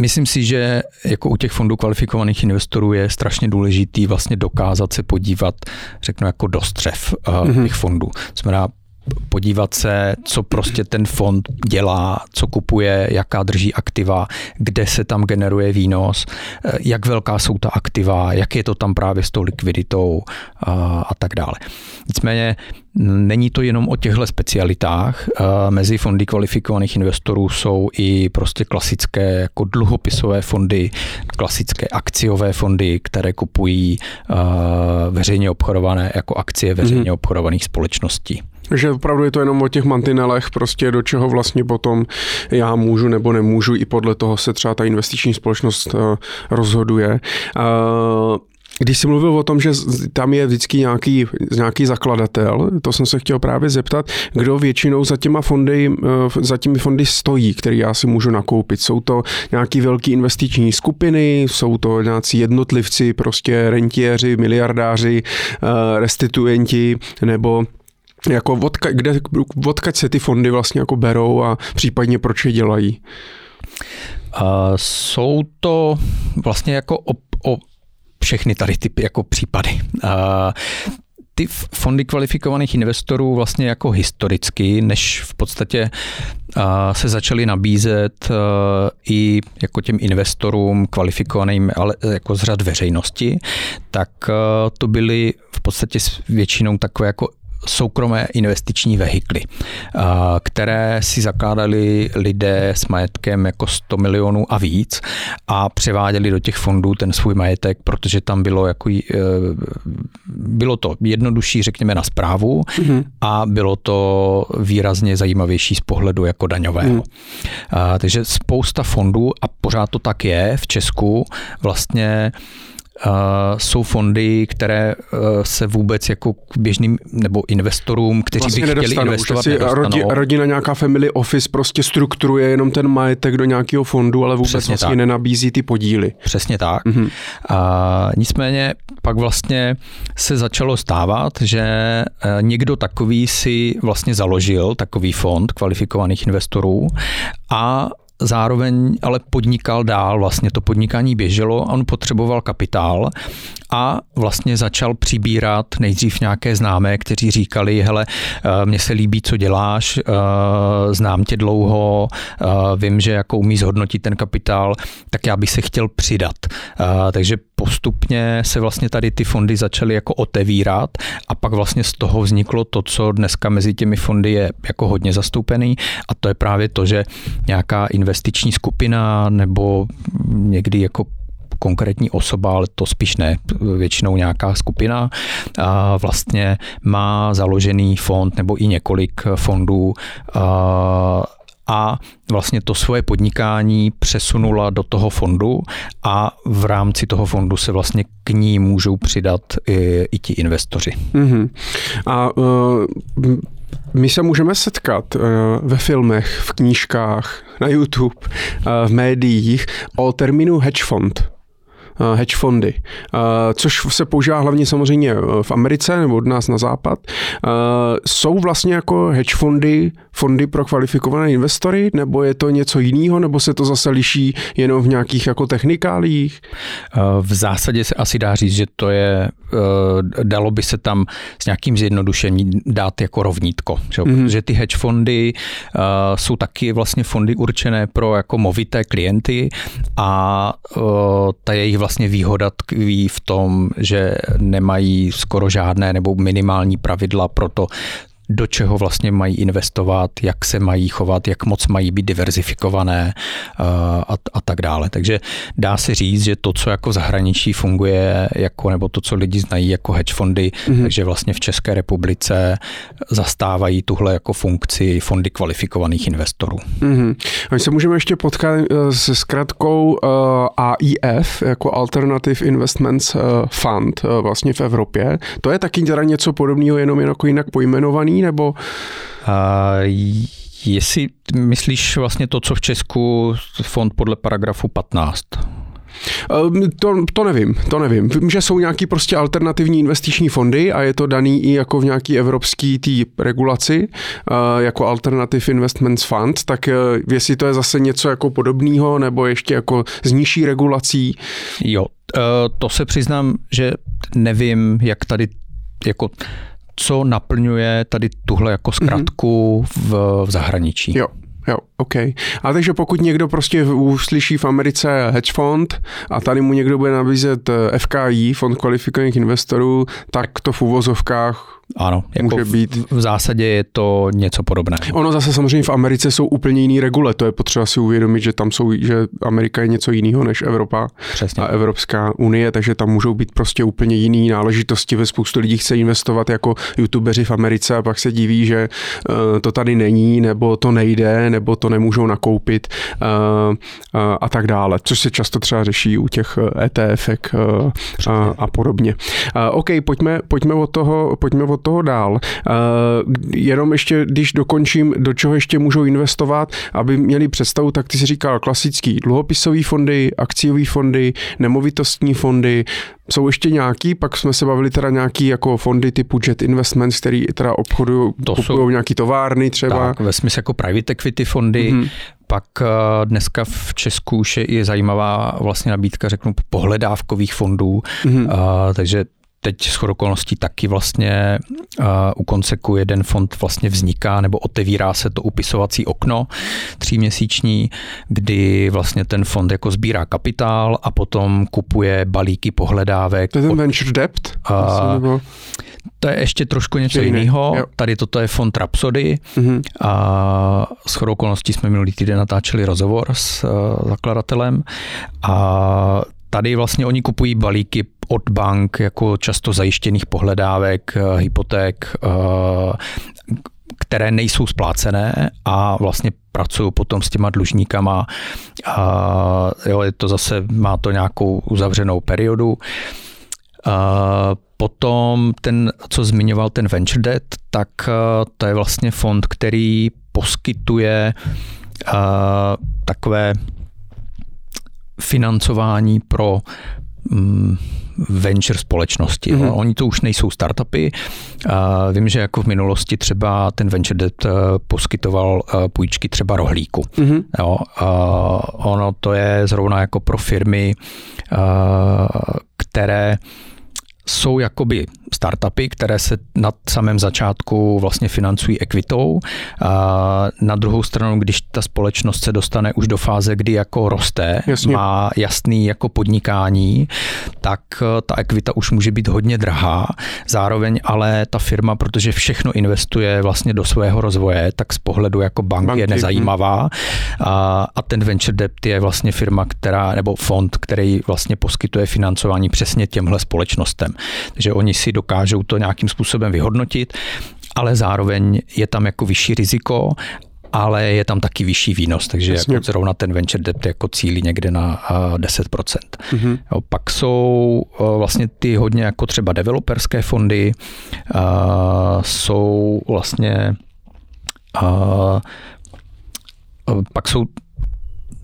Myslím si, že jako u těch fondů kvalifikovaných investorů je strašně důležitý vlastně dokázat se podívat, řeknu, jako do střev mm-hmm. těch fondů. Znamená podívat se, co prostě ten fond dělá, co kupuje, jaká drží aktiva, kde se tam generuje výnos, eh, jak velká jsou ta aktiva, jak je to tam právě s tou likviditou a, a tak dále. Nicméně není to jenom o těchto specialitách. Eh, mezi fondy kvalifikovaných investorů jsou i prostě klasické jako dluhopisové fondy, klasické akciové fondy, které kupují eh, veřejně obchodované jako akcie veřejně mhm. obchodovaných společností. Takže opravdu je to jenom o těch mantinelech, prostě do čeho vlastně potom já můžu nebo nemůžu, i podle toho se třeba ta investiční společnost eh, rozhoduje. Eh, když jsi mluvil o tom, že tam je vždycky nějaký, nějaký zakladatel, to jsem se chtěl právě zeptat, kdo většinou za těma fondy, eh, za těmi fondy stojí, který já si můžu nakoupit. Jsou to nějaký velký investiční skupiny, jsou to nějací jednotlivci, prostě rentiéři, miliardáři, restituenti, nebo jako odka, kde, odkaď se ty fondy vlastně jako berou a případně proč je dělají? Uh, jsou to vlastně jako o, o všechny tady typy jako případy. Uh, ty fondy kvalifikovaných investorů vlastně jako historicky, než v podstatě se začaly nabízet i jako těm investorům kvalifikovaným, ale jako z řad veřejnosti, tak to byly v podstatě většinou takové jako soukromé investiční vehikly, které si zakládali lidé s majetkem jako 100 milionů a víc a převáděli do těch fondů ten svůj majetek, protože tam bylo jako, e, bylo to jednodušší, řekněme, na zprávu mm-hmm. a bylo to výrazně zajímavější z pohledu jako daňového. Mm. Takže spousta fondů, a pořád to tak je v Česku, vlastně jsou fondy, které uh, se vůbec jako k běžným nebo investorům, kteří vlastně by chtěli investovat, si rodi, rodina nějaká family office prostě strukturuje jenom ten majetek do nějakého fondu, ale vůbec Přesně vlastně tak. nenabízí ty podíly. Přesně tak. Mm-hmm. Uh, nicméně pak vlastně se začalo stávat, že uh, někdo takový si vlastně založil takový fond kvalifikovaných investorů a zároveň ale podnikal dál, vlastně to podnikání běželo, on potřeboval kapitál a vlastně začal přibírat nejdřív nějaké známé, kteří říkali, hele, eh, mně se líbí, co děláš, eh, znám tě dlouho, eh, vím, že jako umí zhodnotit ten kapitál, tak já bych se chtěl přidat. Takže postupně se vlastně tady ty fondy začaly jako otevírat a pak vlastně z toho vzniklo to, co dneska mezi těmi fondy je jako hodně zastoupený a to je právě to, že nějaká investiční skupina nebo někdy jako konkrétní osoba, ale to spíš ne, většinou nějaká skupina, a vlastně má založený fond nebo i několik fondů a a vlastně to svoje podnikání přesunula do toho fondu a v rámci toho fondu se vlastně k ní můžou přidat i, i ti investoři. Mm-hmm. A uh, my se můžeme setkat uh, ve filmech, v knížkách, na YouTube, uh, v médiích o termínu hedge fund. Hedge fondy, což se používá hlavně samozřejmě v Americe nebo od nás na západ. Jsou vlastně jako hedge fondy fondy pro kvalifikované investory, nebo je to něco jiného, nebo se to zase liší jenom v nějakých jako technikálích? V zásadě se asi dá říct, že to je, dalo by se tam s nějakým zjednodušením dát jako rovnítko, že, mm-hmm. protože ty hedge fondy jsou taky vlastně fondy určené pro jako movité klienty a ta jejich vlastně výhoda tkví v tom, že nemají skoro žádné nebo minimální pravidla pro to, do čeho vlastně mají investovat, jak se mají chovat, jak moc mají být diverzifikované uh, a, a tak dále. Takže dá se říct, že to, co jako v zahraničí funguje, jako, nebo to, co lidi znají jako hedge fondy, mm-hmm. takže vlastně v České republice zastávají tuhle jako funkci fondy kvalifikovaných investorů. Mm-hmm. My se můžeme ještě potkat eh, se zkratkou uh, AIF, jako Alternative Investments Fund vlastně v Evropě. To je taky teda něco podobného, jenom jako jinak pojmenovaný, nebo? Uh, jestli myslíš vlastně to, co v Česku fond podle paragrafu 15? Ehm, to, to nevím, to nevím. Vím, že jsou nějaký prostě alternativní investiční fondy a je to daný i jako v nějaký evropský tý regulaci, eh, jako Alternative Investments Fund, tak eh, jestli to je zase něco jako podobného nebo ještě jako z nižší regulací. Jo, eh, to se přiznám, že nevím, jak tady jako naplňuje tady tuhle jako zkratku mm-hmm. v, v zahraničí. Jo, Jo, OK. A takže pokud někdo prostě uslyší v Americe hedge fond a tady mu někdo bude nabízet eh, FKI, fond kvalifikovaných investorů, tak to v uvozovkách ano, jako může být. V, v zásadě je to něco podobného. Ono zase samozřejmě v Americe jsou úplně jiný regule, to je potřeba si uvědomit, že tam jsou, že Amerika je něco jiného než Evropa Přesně. a Evropská unie, takže tam můžou být prostě úplně jiný náležitosti. Ve spoustu lidí chce investovat jako youtubeři v Americe a pak se diví, že uh, to tady není, nebo to nejde, nebo to nemůžou nakoupit uh, uh, a tak dále, což se často třeba řeší u těch ETF uh, a, a podobně. Uh, OK, pojďme, pojďme od toho, pojďme od toho dál. Uh, jenom ještě, když dokončím, do čeho ještě můžou investovat, aby měli představu, tak ty si říkal klasický dluhopisový fondy, akciový fondy, nemovitostní fondy, jsou ještě nějaký, pak jsme se bavili teda nějaký jako fondy typu Jet Investments, který teda obchodují, kupují nějaký továrny třeba. Tak, ve smyslu jako private equity fondy, mm-hmm. Pak eh, dneska v Česku už je i zajímavá vlastně nabídka, řeknu, pohledávkových fondů, mm-hmm. uh, takže teď s okolností taky vlastně uh, u Konceku jeden fond vlastně vzniká nebo otevírá se to upisovací okno tříměsíční, kdy vlastně ten fond jako sbírá kapitál a potom kupuje balíky pohledávek. To je ten venture debt? Uh, to je ještě trošku něco jiného. Tady toto je fond Rhapsody mm-hmm. a s okolností jsme minulý týden natáčeli rozhovor s uh, zakladatelem a tady vlastně oni kupují balíky od bank, jako často zajištěných pohledávek, eh, hypoték, eh, které nejsou splácené a vlastně pracují potom s těma dlužníkama. A jo, je to zase, má to nějakou uzavřenou periodu. Potom ten, co zmiňoval ten venture debt, tak eh, to je vlastně fond, který poskytuje takové financování pro mm, venture společnosti. Mm-hmm. Oni to už nejsou startupy. Vím, že jako v minulosti třeba ten venture debt eh, poskytoval eh, půjčky třeba rohlíku. Mm-hmm. Jo, ono to je zrovna jako pro firmy, eh, které jsou jakoby startupy, které se na samém začátku vlastně financují ekvitou. A na druhou stranu, když ta společnost se dostane už do fáze, kdy jako roste, Jasně. má jasný jako podnikání, tak eh, ta ekvita už může být hodně drahá. Zároveň ale ta firma, protože všechno investuje vlastně do svého rozvoje, tak z pohledu jako bank Banky. je hm. nezajímavá. A, a ten venture debt je vlastně firma, která, nebo fond, který vlastně poskytuje financování přesně těmhle společnostem. Takže oni si dokážou to nějakým způsobem vyhodnotit, ale zároveň je tam jako vyšší riziko ale je tam taky vyšší výnos, takže Jasně. jako zrovna ten venture debt jako cílí někde na 10%. Mm-hmm. Jo, pak jsou vlastně ty hodně jako třeba developerské fondy, jsou vlastně pak jsou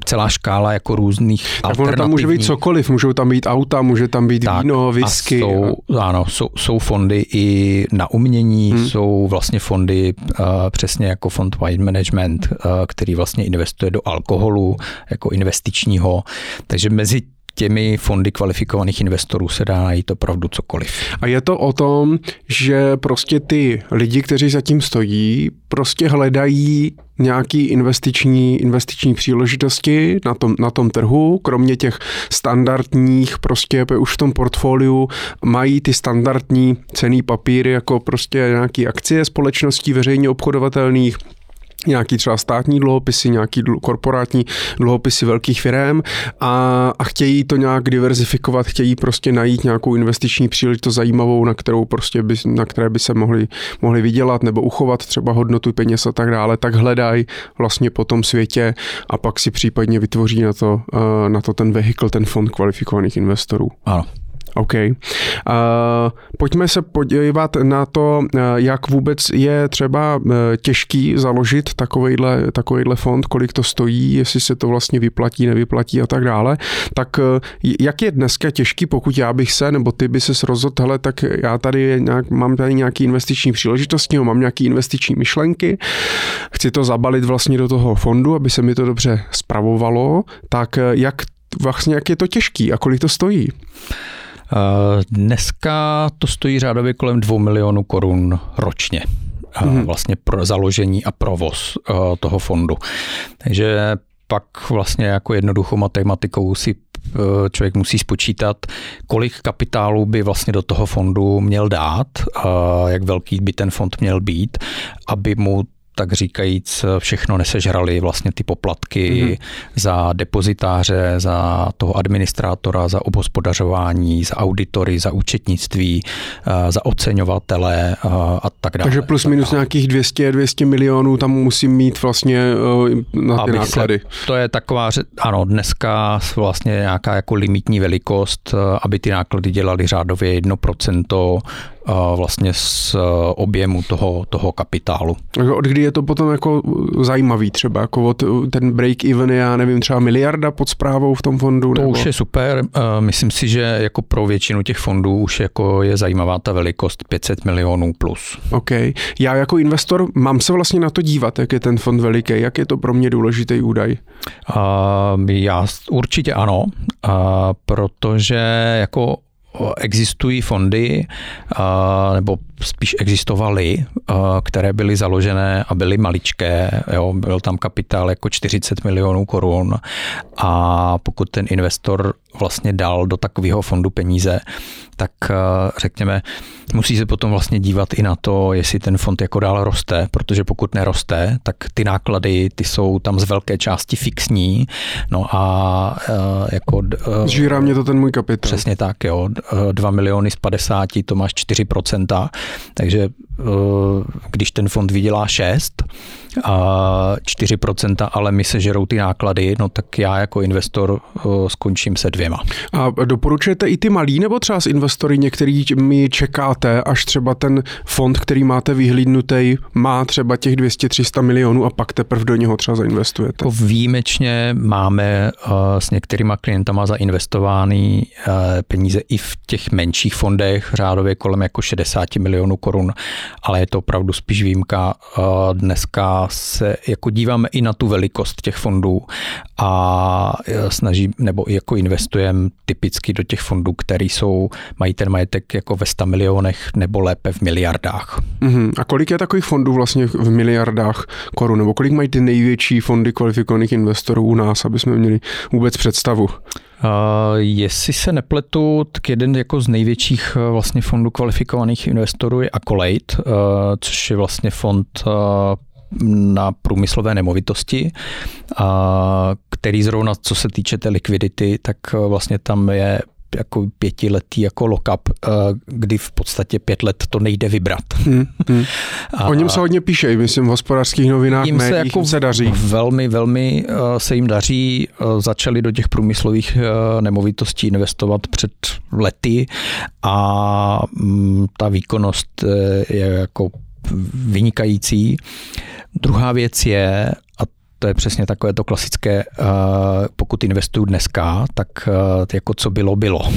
celá škála jako různých tak ono tam může být cokoliv, můžou tam být auta, může tam být tak, víno, whisky. Jsou, a... Ano, jsou, jsou fondy i na umění, hmm. jsou vlastně fondy uh, přesně jako fond Wine Management, uh, který vlastně investuje do alkoholu jako investičního. Takže mezi těmi fondy kvalifikovaných investorů se dá najít opravdu cokoliv. A je to o tom, že prostě ty lidi, kteří zatím stojí, prostě hledají nějaký investiční, investiční příležitosti na tom, na tom trhu, kromě těch standardních, prostě už v tom portfoliu mají ty standardní cený papíry, jako prostě nějaký akcie společností veřejně obchodovatelných, nějaký třeba státní dluhopisy, nějaký korporátní dluhopisy velkých firm a, a chtějí to nějak diverzifikovat, chtějí prostě najít nějakou investiční příležitost zajímavou, na kterou prostě by, na které by se mohli, mohli vydělat nebo uchovat třeba hodnotu peněz a tak dále, tak hledají vlastně po tom světě a pak si případně vytvoří na to, eh, na to ten vehikl, ten fond kvalifikovaných investorů. Ano. OK. Uh, pojďme se podívat na to, uh, jak vůbec je třeba uh, těžký založit takovýhle, takovýhle fond, kolik to stojí, jestli se to vlastně vyplatí, nevyplatí a tak dále. Tak jak je dneska těžký, pokud já bych se, nebo ty by se rozhodl, hele, tak já tady nějak, mám tady nějaký investiční příležitosti, mám nějaký investiční myšlenky, chci to zabalit vlastně do toho fondu, aby se mi to dobře spravovalo, tak jak vlastně jak je to těžký a kolik to stojí? Eh, dneska to stojí řádově kolem 2 milionů korun ročně. Mm-hmm. Vlastně pro založení a provoz eh, toho fondu. Takže pak vlastně jako jednoduchou matematikou si člověk musí spočítat, kolik kapitálu by vlastně do toho fondu měl dát, jak velký by ten fond měl být, aby mu tak říkajíc všechno nesežrali vlastně ty poplatky mm-hmm. za depozitáře, za toho administrátora, za obhospodařování, za auditory, za účetnictví, eh, za oceňovatele eh, a tak dále. Takže plus minus nějakých 200, 200 milionů tam musím mít vlastně eh, na ty Aby náklady. Se, to je taková, ano, dneska vlastně nějaká jako limitní velikost, aby ty náklady dělali řádově 1% vlastně z e, objemu toho, toho kapitálu. Od kdy je to potom jako zajímavý třeba, jako od ten break-even je, já nevím, třeba miliarda pod zprávou v tom fondu? To nebo? už je super. E, myslím si, že jako pro většinu těch fondů už jako je zajímavá ta velikost 500 milionů plus. OK. Já jako investor mám se vlastně na to dívat, jak je ten fond veliký, jak je to pro mě důležitý údaj? Uh, já určitě ano, uh, protože jako existují fondy, nebo spíš existovaly, které byly založené a byly maličké. Jo, byl tam kapitál jako 40 milionů korun a pokud ten investor vlastně dal do takového fondu peníze, tak řekněme, musí se potom vlastně dívat i na to, jestli ten fond jako dál roste, protože pokud neroste, tak ty náklady, ty jsou tam z velké části fixní, no a jako... Žírá mě to ten můj kapitál. Přesně tak, jo. 2 miliony z 50, to máš 4%, takže eh, když ten fond vydělá 6 a 4%, ale mi se žerou ty náklady, no tak já jako investor eh, skončím se dvěma. A doporučujete i ty malí nebo třeba s investory některý mi čekáte, až třeba ten fond, který máte vyhlídnutý, má třeba těch 200-300 milionů a pak teprve do něho třeba zainvestujete? Jako výjimečně máme uh, s některýma klientama zainvestovány uh, peníze i v těch menších fondech, řádově kolem jako 60 milionů korun, ale je to opravdu spíš výjimka. Dneska se jako díváme i na tu velikost těch fondů a snaží, nebo jako investujeme typicky do těch fondů, které jsou, mají ten majetek jako ve 100 milionech nebo lépe v miliardách. Uh-huh. A kolik je takových fondů vlastně v miliardách korun, nebo kolik mají ty největší fondy kvalifikovaných investorů u nás, aby jsme měli vůbec představu? Uh, jestli se nepletu, tak jeden jako z největších uh, vlastně fondů kvalifikovaných investorů je Accolade, uh, což je vlastně fond uh, na průmyslové nemovitosti, který zrovna co se týče té likvidity, tak vlastně tam je jako pětiletý jako lock-up, eh, kdy v podstatě pět let to nejde vybrat. Hmm, hmm. A, o něm se hodně píše, myslím, v hospodářských novinách, jim médiích, se, jako se daří. Velmi, velmi eh, se jim daří. Eh, začali do těch průmyslových nemovitostí investovat před lety a mm, ta výkonnost je jako vynikající. Druhá věc je, a to je přesně takové to klasické, pokud investuju dneska, tak jako co bylo, bylo.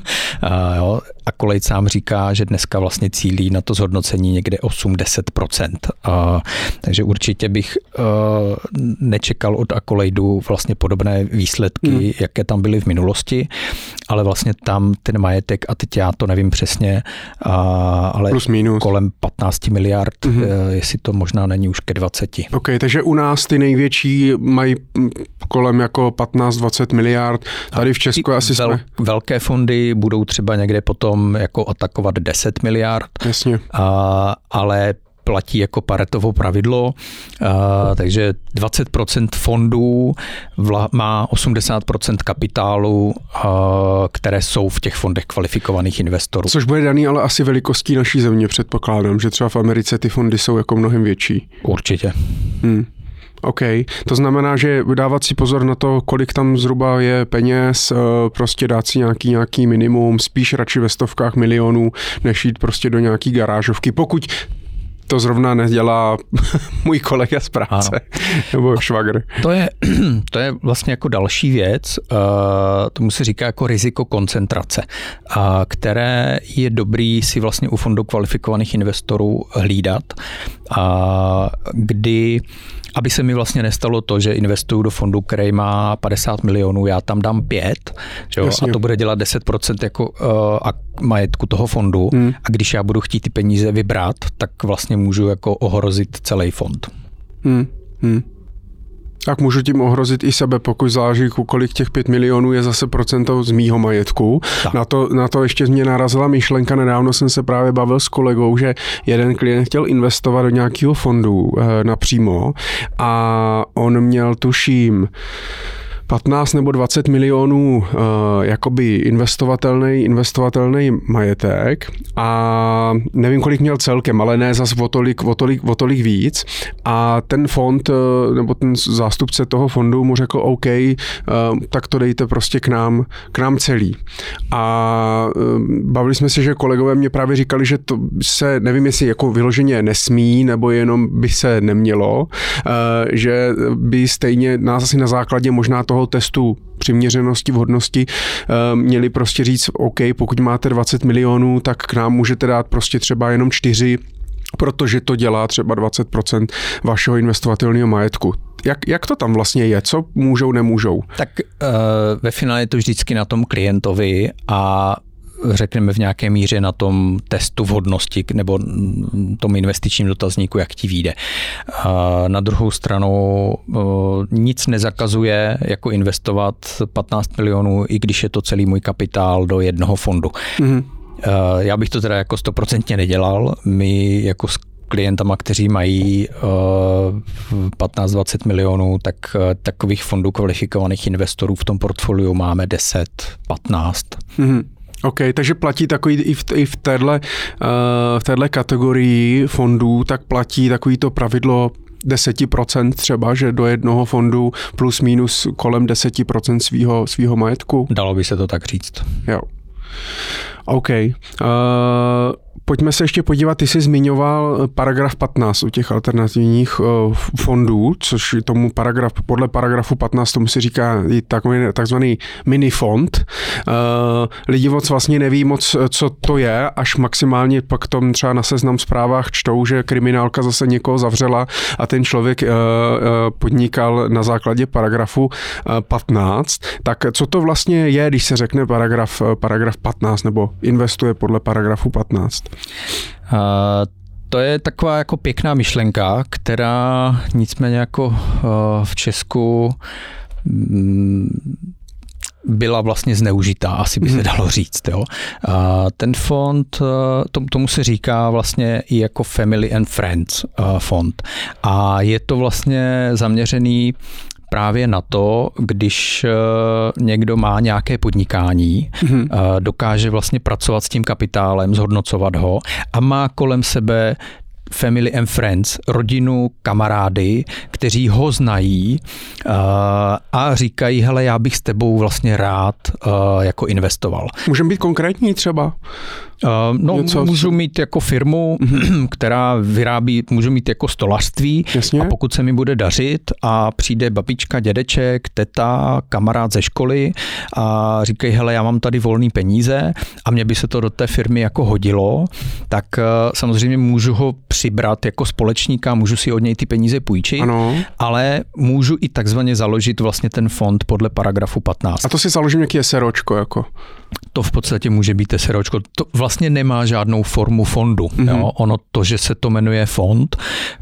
A kolej sám říká, že dneska vlastně cílí na to zhodnocení někde 8-10%. Takže určitě bych nečekal od Akolejdu vlastně podobné výsledky, hmm. jaké tam byly v minulosti, ale vlastně tam ten majetek, a teď já to nevím přesně, ale Plus minus. kolem 15 miliard, hmm. jestli to možná není už ke 20. OK, takže u nás ty největší mají kolem jako 15-20 miliard, tady v Česku asi vel, jsme... Velké fondy budou třeba někde potom jako atakovat 10 miliard. Jasně. A, ale platí jako paretovo pravidlo, a, takže 20% fondů vla, má 80% kapitálu, a, které jsou v těch fondech kvalifikovaných investorů. Což bude daný ale asi velikostí naší země, předpokládám, že třeba v Americe ty fondy jsou jako mnohem větší. Určitě. Hmm. OK, to znamená, že dávat si pozor na to, kolik tam zhruba je peněz, eh, prostě dát si nějaký, nějaký minimum, spíš radši ve stovkách milionů, než jít prostě do nějaký garážovky. Pokud to zrovna nedělá můj kolega z práce ano. nebo švagr. To je, to je vlastně jako další věc, uh, tomu se říká jako riziko koncentrace, uh, které je dobrý si vlastně u fondu kvalifikovaných investorů hlídat, uh, kdy aby se mi vlastně nestalo to, že investuju do fondu, který má 50 milionů, já tam dám 5 že jo, a to bude dělat 10% jako uh, a majetku toho fondu hmm. a když já budu chtít ty peníze vybrat, tak vlastně můžu jako ohrozit celý fond. Hmm. Hmm. Tak můžu tím ohrozit i sebe, pokud záleží, kolik těch 5 milionů je zase procento z mýho majetku. Na to, na to ještě mě narazila myšlenka, nedávno jsem se právě bavil s kolegou, že jeden klient chtěl investovat do nějakého fondu e, napřímo. A on měl, tuším, 15 nebo 20 milionů uh, jakoby investovatelný, investovatelný majetek a nevím, kolik měl celkem, ale ne zas o tolik, o tolik, o tolik víc a ten fond uh, nebo ten zástupce toho fondu mu řekl OK, uh, tak to dejte prostě k nám, k nám celý. A uh, bavili jsme se, že kolegové mě právě říkali, že to se, nevím, jestli jako vyloženě nesmí, nebo jenom by se nemělo, uh, že by stejně nás asi na základě možná toho toho testu přiměřenosti, vhodnosti eh, měli prostě říct, OK, pokud máte 20 milionů, tak k nám můžete dát prostě třeba jenom 4 protože to dělá třeba 20% vašeho investovatelného majetku. Jak, jak to tam vlastně je? Co můžou, nemůžou? Tak uh, ve finále je to vždycky na tom klientovi a řekneme v nějaké míře na tom testu vhodnosti nebo tom investičním dotazníku, jak ti vyjde. Na druhou stranu nic nezakazuje jako investovat 15 milionů, i když je to celý můj kapitál do jednoho fondu. Mm-hmm. Já bych to teda jako stoprocentně nedělal. My jako s klientama, kteří mají 15-20 milionů, tak takových fondů kvalifikovaných investorů v tom portfoliu máme 10, 15. Mm-hmm. OK, takže platí takový i v, i v téhle, uh, v téhle kategorii fondů, tak platí takový to pravidlo 10% třeba, že do jednoho fondu plus minus kolem 10% svýho, svýho majetku? Dalo by se to tak říct. Jo. OK. Uh, pojďme se ještě podívat, ty jsi zmiňoval paragraf 15 u těch alternativních uh, fondů, což tomu paragraf, podle paragrafu 15 tomu se říká i takový takzvaný mini fond. Uh, lidi moc vlastně neví moc, co to je, až maximálně pak tom třeba na seznam zprávách čtou, že kriminálka zase někoho zavřela a ten člověk podnikal na základě paragrafu uh, 15. Tak co to vlastně je, když se řekne paragraf, paragraf 15 nebo investuje podle paragrafu 15? Uh, to je taková jako pěkná myšlenka, která nicméně jako uh, v Česku um, byla vlastně zneužitá, asi by se mhm. dalo říct. Jo. A ten fond, tomu se říká vlastně i jako Family and Friends fond. A je to vlastně zaměřený právě na to, když eh, někdo má nějaké podnikání, mm-hmm. dokáže vlastně pracovat s tím kapitálem, zhodnocovat ho a má kolem sebe family and friends, rodinu, kamarády, kteří ho znají uh, a říkají, hele, já bych s tebou vlastně rád uh, jako investoval. Můžeme být konkrétní třeba? Uh, no, Něco, můžu mít jako firmu, mm-hmm. která vyrábí, můžu mít jako stolařství Jasně. a pokud se mi bude dařit a přijde babička, dědeček, teta, kamarád ze školy a říkají, hele, já mám tady volné peníze a mě by se to do té firmy jako hodilo, tak uh, samozřejmě můžu ho přibrat jako společníka, můžu si od něj ty peníze půjčit, ano. ale můžu i takzvaně založit vlastně ten fond podle paragrafu 15. A to si založím nějaký SROčko jako? To v podstatě může být SROčko. To vlastně nemá žádnou formu fondu. Mm-hmm. Jo? Ono to, že se to jmenuje fond,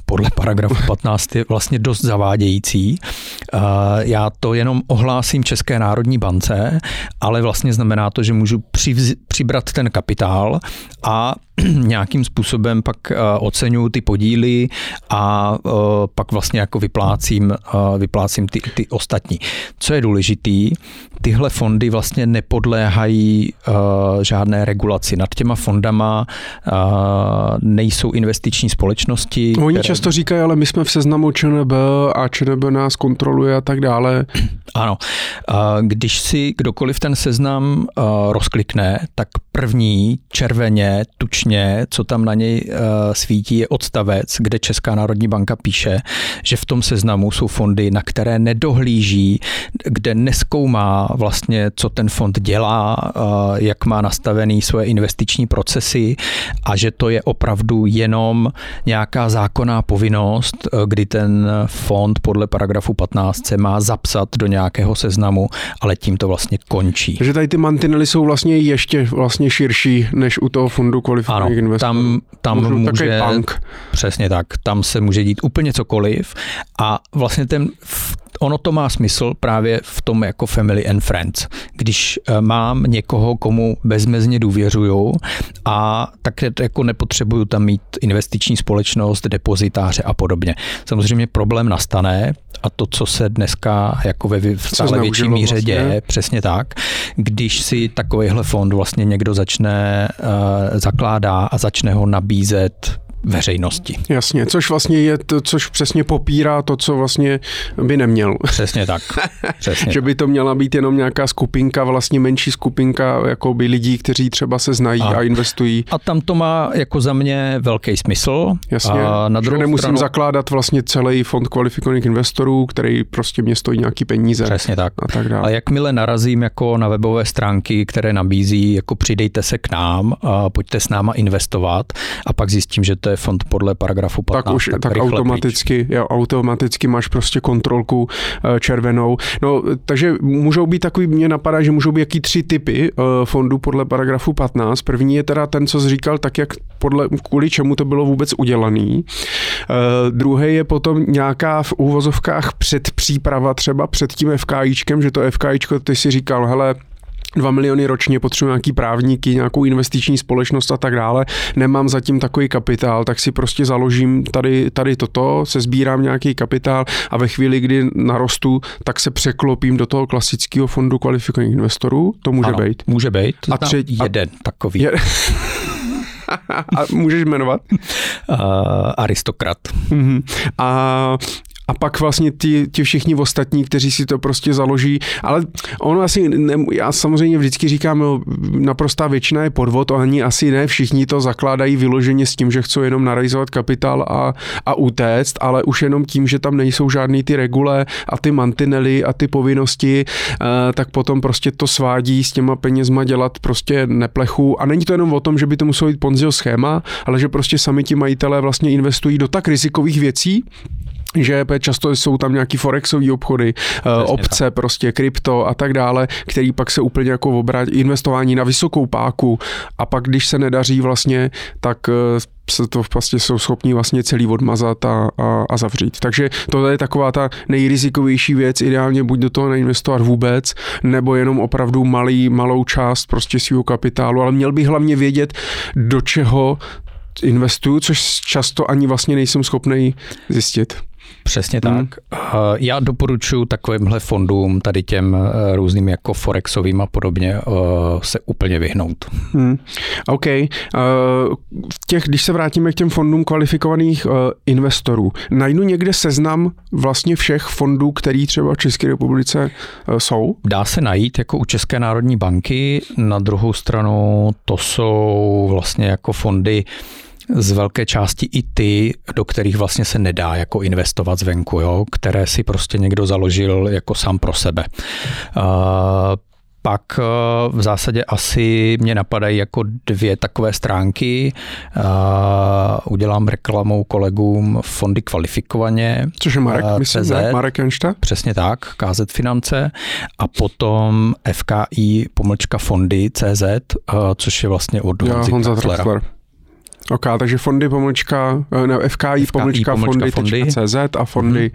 podle paragrafu 15 je vlastně dost zavádějící. Já to jenom ohlásím České národní bance, ale vlastně znamená to, že můžu přivz, přibrat ten kapitál a nějakým způsobem pak eh, oceňuju ty podíly a eh, pak vlastně jako vyplácím, eh, vyplácím ty, ty ostatní. Co je důležitý, tyhle fondy vlastně nepodléhají žádné regulaci. Nad těma fondama nejsou investiční společnosti. Oni které... často říkají, ale my jsme v seznamu ČNB a ČNB nás kontroluje a tak dále. Ano. Když si kdokoliv ten seznam rozklikne, tak první červeně, tučně, co tam na něj svítí, je odstavec, kde Česká národní banka píše, že v tom seznamu jsou fondy, na které nedohlíží, kde neskoumá vlastně, co ten fond dělá, jak má nastavený svoje investiční procesy a že to je opravdu jenom nějaká zákonná povinnost, kdy ten fond podle paragrafu 15 se má zapsat do nějakého seznamu, ale tím to vlastně končí. Takže tady ty mantinely jsou vlastně ještě vlastně širší než u toho fondu kvalifikovaných investorů. Tam, tam může, bank. Přesně tak, tam se může dít úplně cokoliv a vlastně ten ono to má smysl právě v tom jako family and friends. Když eh, mám někoho, komu bezmezně důvěřuju a tak jako nepotřebuju tam mít investiční společnost, depozitáře a podobně. Samozřejmě problém nastane a to, co se dneska jako ve stále větší míře vlastně. děje, přesně tak, když si takovýhle fond vlastně někdo začne uh, zakládá a začne ho nabízet veřejnosti. Jasně, což vlastně je to, což přesně popírá to, co vlastně by neměl. Přesně tak. Přesně že by to měla být jenom nějaká skupinka, vlastně menší skupinka jako by lidí, kteří třeba se znají a, a investují. A tam to má jako za mě velký smysl. Jasně, a na druhou že nemusím stranu... zakládat vlastně celý fond kvalifikovaných investorů, který prostě mě stojí nějaký peníze. Přesně tak. A, tak dále. a jakmile narazím jako na webové stránky, které nabízí, jako přidejte se k nám, a pojďte s náma investovat a pak zjistím, že to je fond podle paragrafu 15. Tak už tak, tak automaticky, jo, automaticky máš prostě kontrolku uh, červenou. No, takže můžou být takový, mě napadá, že můžou být jaký tři typy uh, fondů podle paragrafu 15. První je teda ten, co jsi říkal, tak jak podle, kvůli čemu to bylo vůbec udělaný. Uh, druhý je potom nějaká v úvozovkách předpříprava třeba před tím FKIčkem, že to FKIčko, ty si říkal, hele, 2 miliony ročně, potřebuji nějaký právníky, nějakou investiční společnost a tak dále. Nemám zatím takový kapitál, tak si prostě založím tady, tady toto, se sbírám nějaký kapitál a ve chvíli, kdy narostu, tak se překlopím do toho klasického fondu kvalifikovaných investorů. To může ano, být. Může být. A třetí, jeden a, takový. Je, a můžeš jmenovat? Uh, aristokrat. Uh-huh. A a pak vlastně ti, ti všichni ostatní, kteří si to prostě založí, ale ono asi, ne, já samozřejmě vždycky říkám, no, naprostá většina je podvod, ani asi ne všichni to zakládají vyloženě s tím, že chcou jenom narealizovat kapitál a, a utéct, ale už jenom tím, že tam nejsou žádný ty regule a ty mantinely a ty povinnosti, eh, tak potom prostě to svádí s těma penězma dělat prostě neplechu. A není to jenom o tom, že by to muselo být Ponziho schéma, ale že prostě sami ti majitelé vlastně investují do tak rizikových věcí, že často jsou tam nějaký forexové obchody, eh, Přesně obce, tak. prostě krypto a tak dále, který pak se úplně jako obrát investování na vysokou páku a pak když se nedaří vlastně, tak eh, se to vlastně jsou schopni vlastně celý odmazat a, a, a zavřít. Takže to je taková ta nejrizikovější věc, ideálně buď do toho neinvestovat vůbec, nebo jenom opravdu malý, malou část prostě svého kapitálu, ale měl bych hlavně vědět, do čeho investuju, což často ani vlastně nejsem schopný zjistit. Přesně tak. Hmm. Já doporučuji takovýmhle fondům, tady těm eh, různým jako Forexovým a podobně, eh, se úplně vyhnout. Hmm. OK. Eh, v těch, když se vrátíme k těm fondům kvalifikovaných investorů, najdu někde seznam vlastně všech fondů, který třeba v České republice jsou? Dá se najít jako u České národní banky. Na druhou stranu to jsou vlastně jako fondy, z velké části i ty, do kterých vlastně se nedá jako investovat zvenku, jo, které si prostě někdo založil jako sám pro sebe. Uh, pak v zásadě asi mě napadají jako dvě takové stránky. Udělám reklamou kolegům fondy kvalifikovaně. Což je Marek, myslím, ne? Marek Jenšta? Přesně tak, KZ Finance. A potom FKI pomlčka fondy CZ, což je vlastně od Honza. OK, takže fondy pomlčka, eh, ne, FKI, FKI pomlčka, fondy, fondy. CZ a fondy, hmm.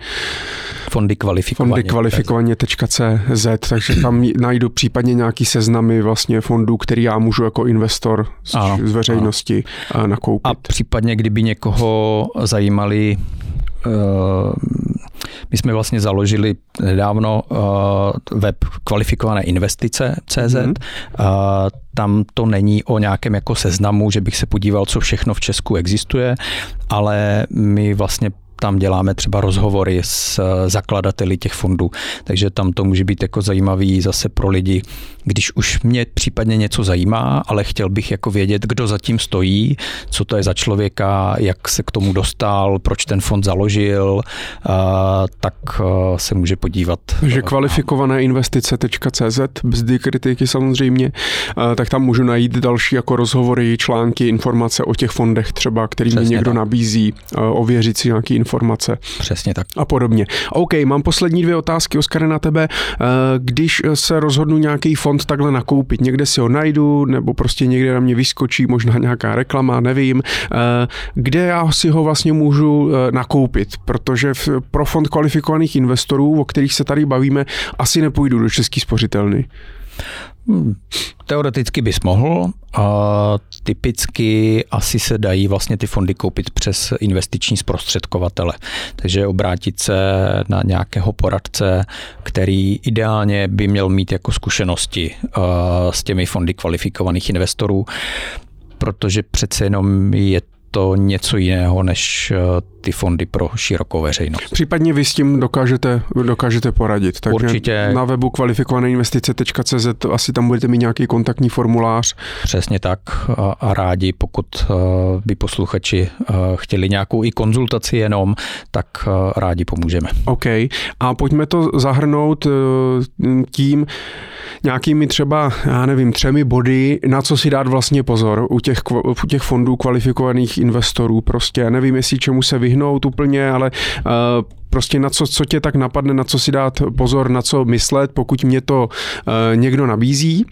fondy kvalifikovaně. Fondy kvalifikovaně.cz, takže tam najdu případně nějaký seznamy vlastně fondů, který já můžu jako investor z, ano, z veřejnosti ano. nakoupit. A případně, kdyby někoho zajímali uh, my jsme vlastně založili nedávno uh, web kvalifikované investice CZ. Mm-hmm. Uh, tam to není o nějakém jako seznamu, že bych se podíval, co všechno v Česku existuje, ale my vlastně tam děláme třeba rozhovory s eh, zakladateli těch fondů, takže tam to může být jako zajímavý zase pro lidi, když už mě případně něco zajímá, ale chtěl bych jako vědět, kdo zatím stojí, co to je za člověka, jak se k tomu dostal, proč ten fond založil, tak eh, se může podívat. Takže kvalifikované investice.cz, bzdy kritiky samozřejmě, eh, tak tam můžu najít další jako rozhovory, články, informace o těch fondech třeba, který mi někdo tak. nabízí, ověřit si nějaký informace. Přesně tak. A podobně. OK, mám poslední dvě otázky, Oskar, na tebe. Eh, když se rozhodnu nějaký fond takhle nakoupit, někde si ho najdu, nebo prostě někde na mě vyskočí možná nějaká reklama, nevím, eh, kde já si ho vlastně můžu eh, nakoupit, protože pro fond kvalifikovaných investorů, o kterých se tady bavíme, asi nepůjdu do Český spořitelny. Hmm, teoreticky bys mohl. A typicky asi se dají vlastně ty fondy koupit přes investiční zprostředkovatele. Takže obrátit se na nějakého poradce, který ideálně by měl mít jako zkušenosti s těmi fondy kvalifikovaných investorů, protože přece jenom je to něco jiného než eh, ty fondy pro širokou veřejnost. Případně vy s tím dokážete, dokážete poradit. Takže Určitě. Na webu kvalifikovanéinvestice.cz asi tam budete mít nějaký kontaktní formulář. Přesně tak a, rádi, pokud eh, by posluchači eh, chtěli nějakou i konzultaci jenom, tak rádi pomůžeme. OK. A pojďme to zahrnout tím nějakými třeba, já nevím, třemi body, na co si dát vlastně pozor u těch, u těch fondů kvalifikovaných investorů. Prostě nevím, jestli čemu se vyhnout úplně, ale uh, prostě na co, co tě tak napadne, na co si dát pozor, na co myslet, pokud mě to uh, někdo nabízí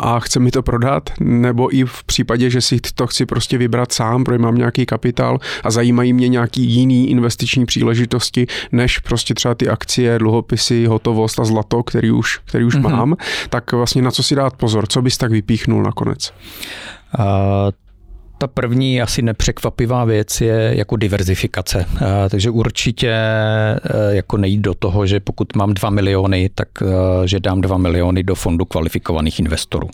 a chce mi to prodat, nebo i v případě, že si to chci prostě vybrat sám, protože mám nějaký kapitál a zajímají mě nějaký jiný investiční příležitosti, než prostě třeba ty akcie, dluhopisy, hotovost a zlato, který už, který už mm-hmm. mám, tak vlastně na co si dát pozor, co bys tak vypíchnul nakonec? Uh, ta první asi nepřekvapivá věc je jako diverzifikace. Eh, takže určitě eh, jako nejít do toho, že pokud mám 2 miliony, tak eh, že dám 2 miliony do fondu kvalifikovaných investorů.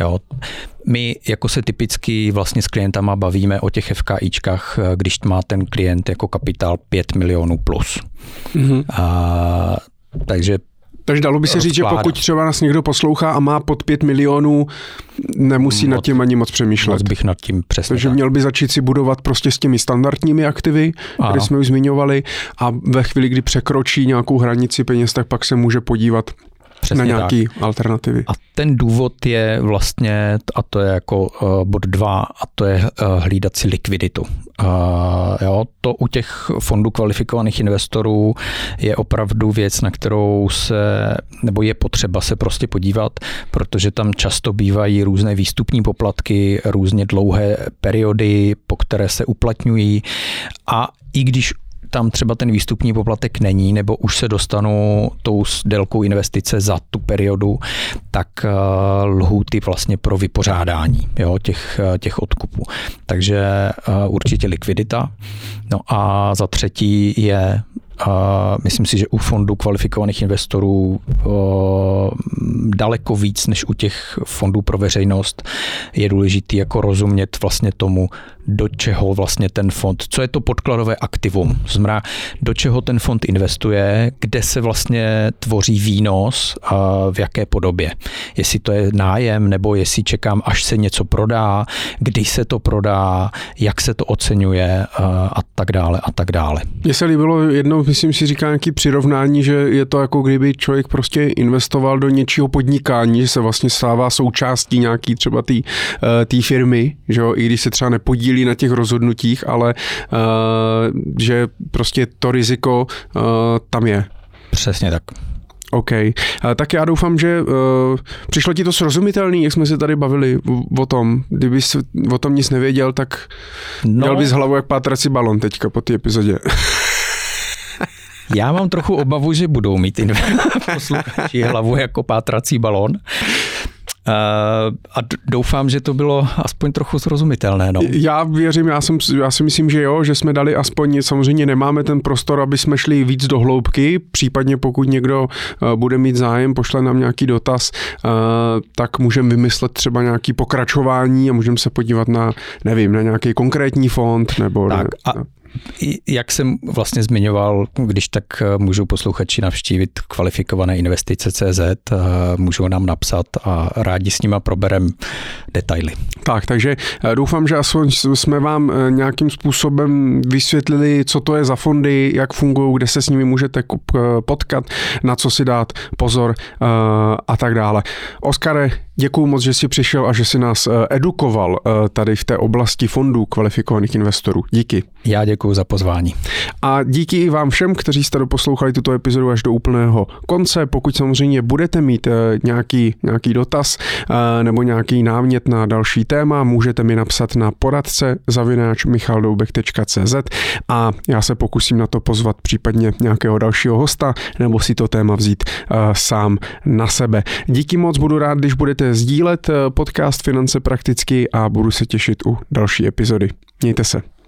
Jo. My jako se typicky vlastně s klientama bavíme o těch FKIčkách, když má ten klient jako kapitál 5 milionů plus. Mm-hmm. A, takže takže dalo by se říct, že pokud třeba nás někdo poslouchá a má pod 5 milionů, nemusí moc, nad tím ani moc přemýšlet. Moc bych nad tím přesně. Takže tak. měl by začít si budovat prostě s těmi standardními aktivy, ano. které jsme už zmiňovali a ve chvíli, kdy překročí nějakou hranici peněz, tak pak se může podívat Přesně na nějaké alternativy. A ten důvod je vlastně, a to je jako uh, bod dva, a to je uh, hlídat si likviditu. Uh, jo, to u těch fondů kvalifikovaných investorů je opravdu věc, na kterou se, nebo je potřeba se prostě podívat, protože tam často bývají různé výstupní poplatky, různě dlouhé periody, po které se uplatňují a i když tam třeba ten výstupní poplatek není, nebo už se dostanu tou délkou investice za tu periodu, tak uh, lhůty vlastně pro vypořádání jo, těch, uh, těch odkupů. Takže uh, určitě likvidita. No a za třetí je a myslím si, že u fondů kvalifikovaných investorů daleko víc než u těch fondů pro veřejnost je důležitý jako rozumět vlastně tomu, do čeho vlastně ten fond, co je to podkladové aktivum, znamená, do čeho ten fond investuje, kde se vlastně tvoří výnos a v jaké podobě. Jestli to je nájem, nebo jestli čekám, až se něco prodá, kdy se to prodá, jak se to oceňuje a tak dále a tak dále. Mně se líbilo jednou, myslím si, říká nějaký přirovnání, že je to jako kdyby člověk prostě investoval do něčího podnikání, že se vlastně stává součástí nějaký třeba té eh, firmy, že jo, i když se třeba nepodílí podílí na těch rozhodnutích, ale uh, že prostě to riziko uh, tam je. Přesně tak. OK. Tak já doufám, že uh, přišlo ti to srozumitelný, jak jsme se tady bavili o tom. Kdybys o tom nic nevěděl, tak no. měl bys hlavu jak pátrací balon teďka po té epizodě. Já mám trochu obavu, že budou mít posluchači hlavu jako pátrací balon. Uh, a doufám, že to bylo aspoň trochu srozumitelné. No. Já věřím, já, jsem, já si myslím, že jo, že jsme dali aspoň, samozřejmě nemáme ten prostor, aby jsme šli víc do hloubky, případně pokud někdo uh, bude mít zájem, pošle nám nějaký dotaz, uh, tak můžeme vymyslet třeba nějaký pokračování a můžeme se podívat na, nevím, na nějaký konkrétní fond nebo... Tak a jak jsem vlastně zmiňoval, když tak eh, můžou posluchači navštívit kvalifikované investice CZ, eh, můžou nám napsat a rádi s nima proberem detaily. Tak, takže eh, doufám, že aspoň jsme vám nějakým způsobem vysvětlili, co to je za fondy, jak fungují, kde se s nimi můžete potkat, na co si dát pozor a tak dále. Oskare, děkuji moc, že jsi přišel a že jsi nás edukoval tady v té oblasti fondů kvalifikovaných investorů. Díky. Já děkuji za pozvání. A díky i vám všem, kteří jste doposlouchali tuto epizodu až do úplného konce. Pokud samozřejmě budete mít eh, nějaký, nějaký dotaz eh, nebo nějaký námět na další téma, můžete mi napsat na poradce zavináč michaldoubek.cz a já se pokusím na to pozvat případně nějakého dalšího hosta nebo si to téma vzít eh, sám na sebe. Díky moc, budu rád, když budete sdílet podcast Finance prakticky a budu se těšit u další epizody. Mějte se.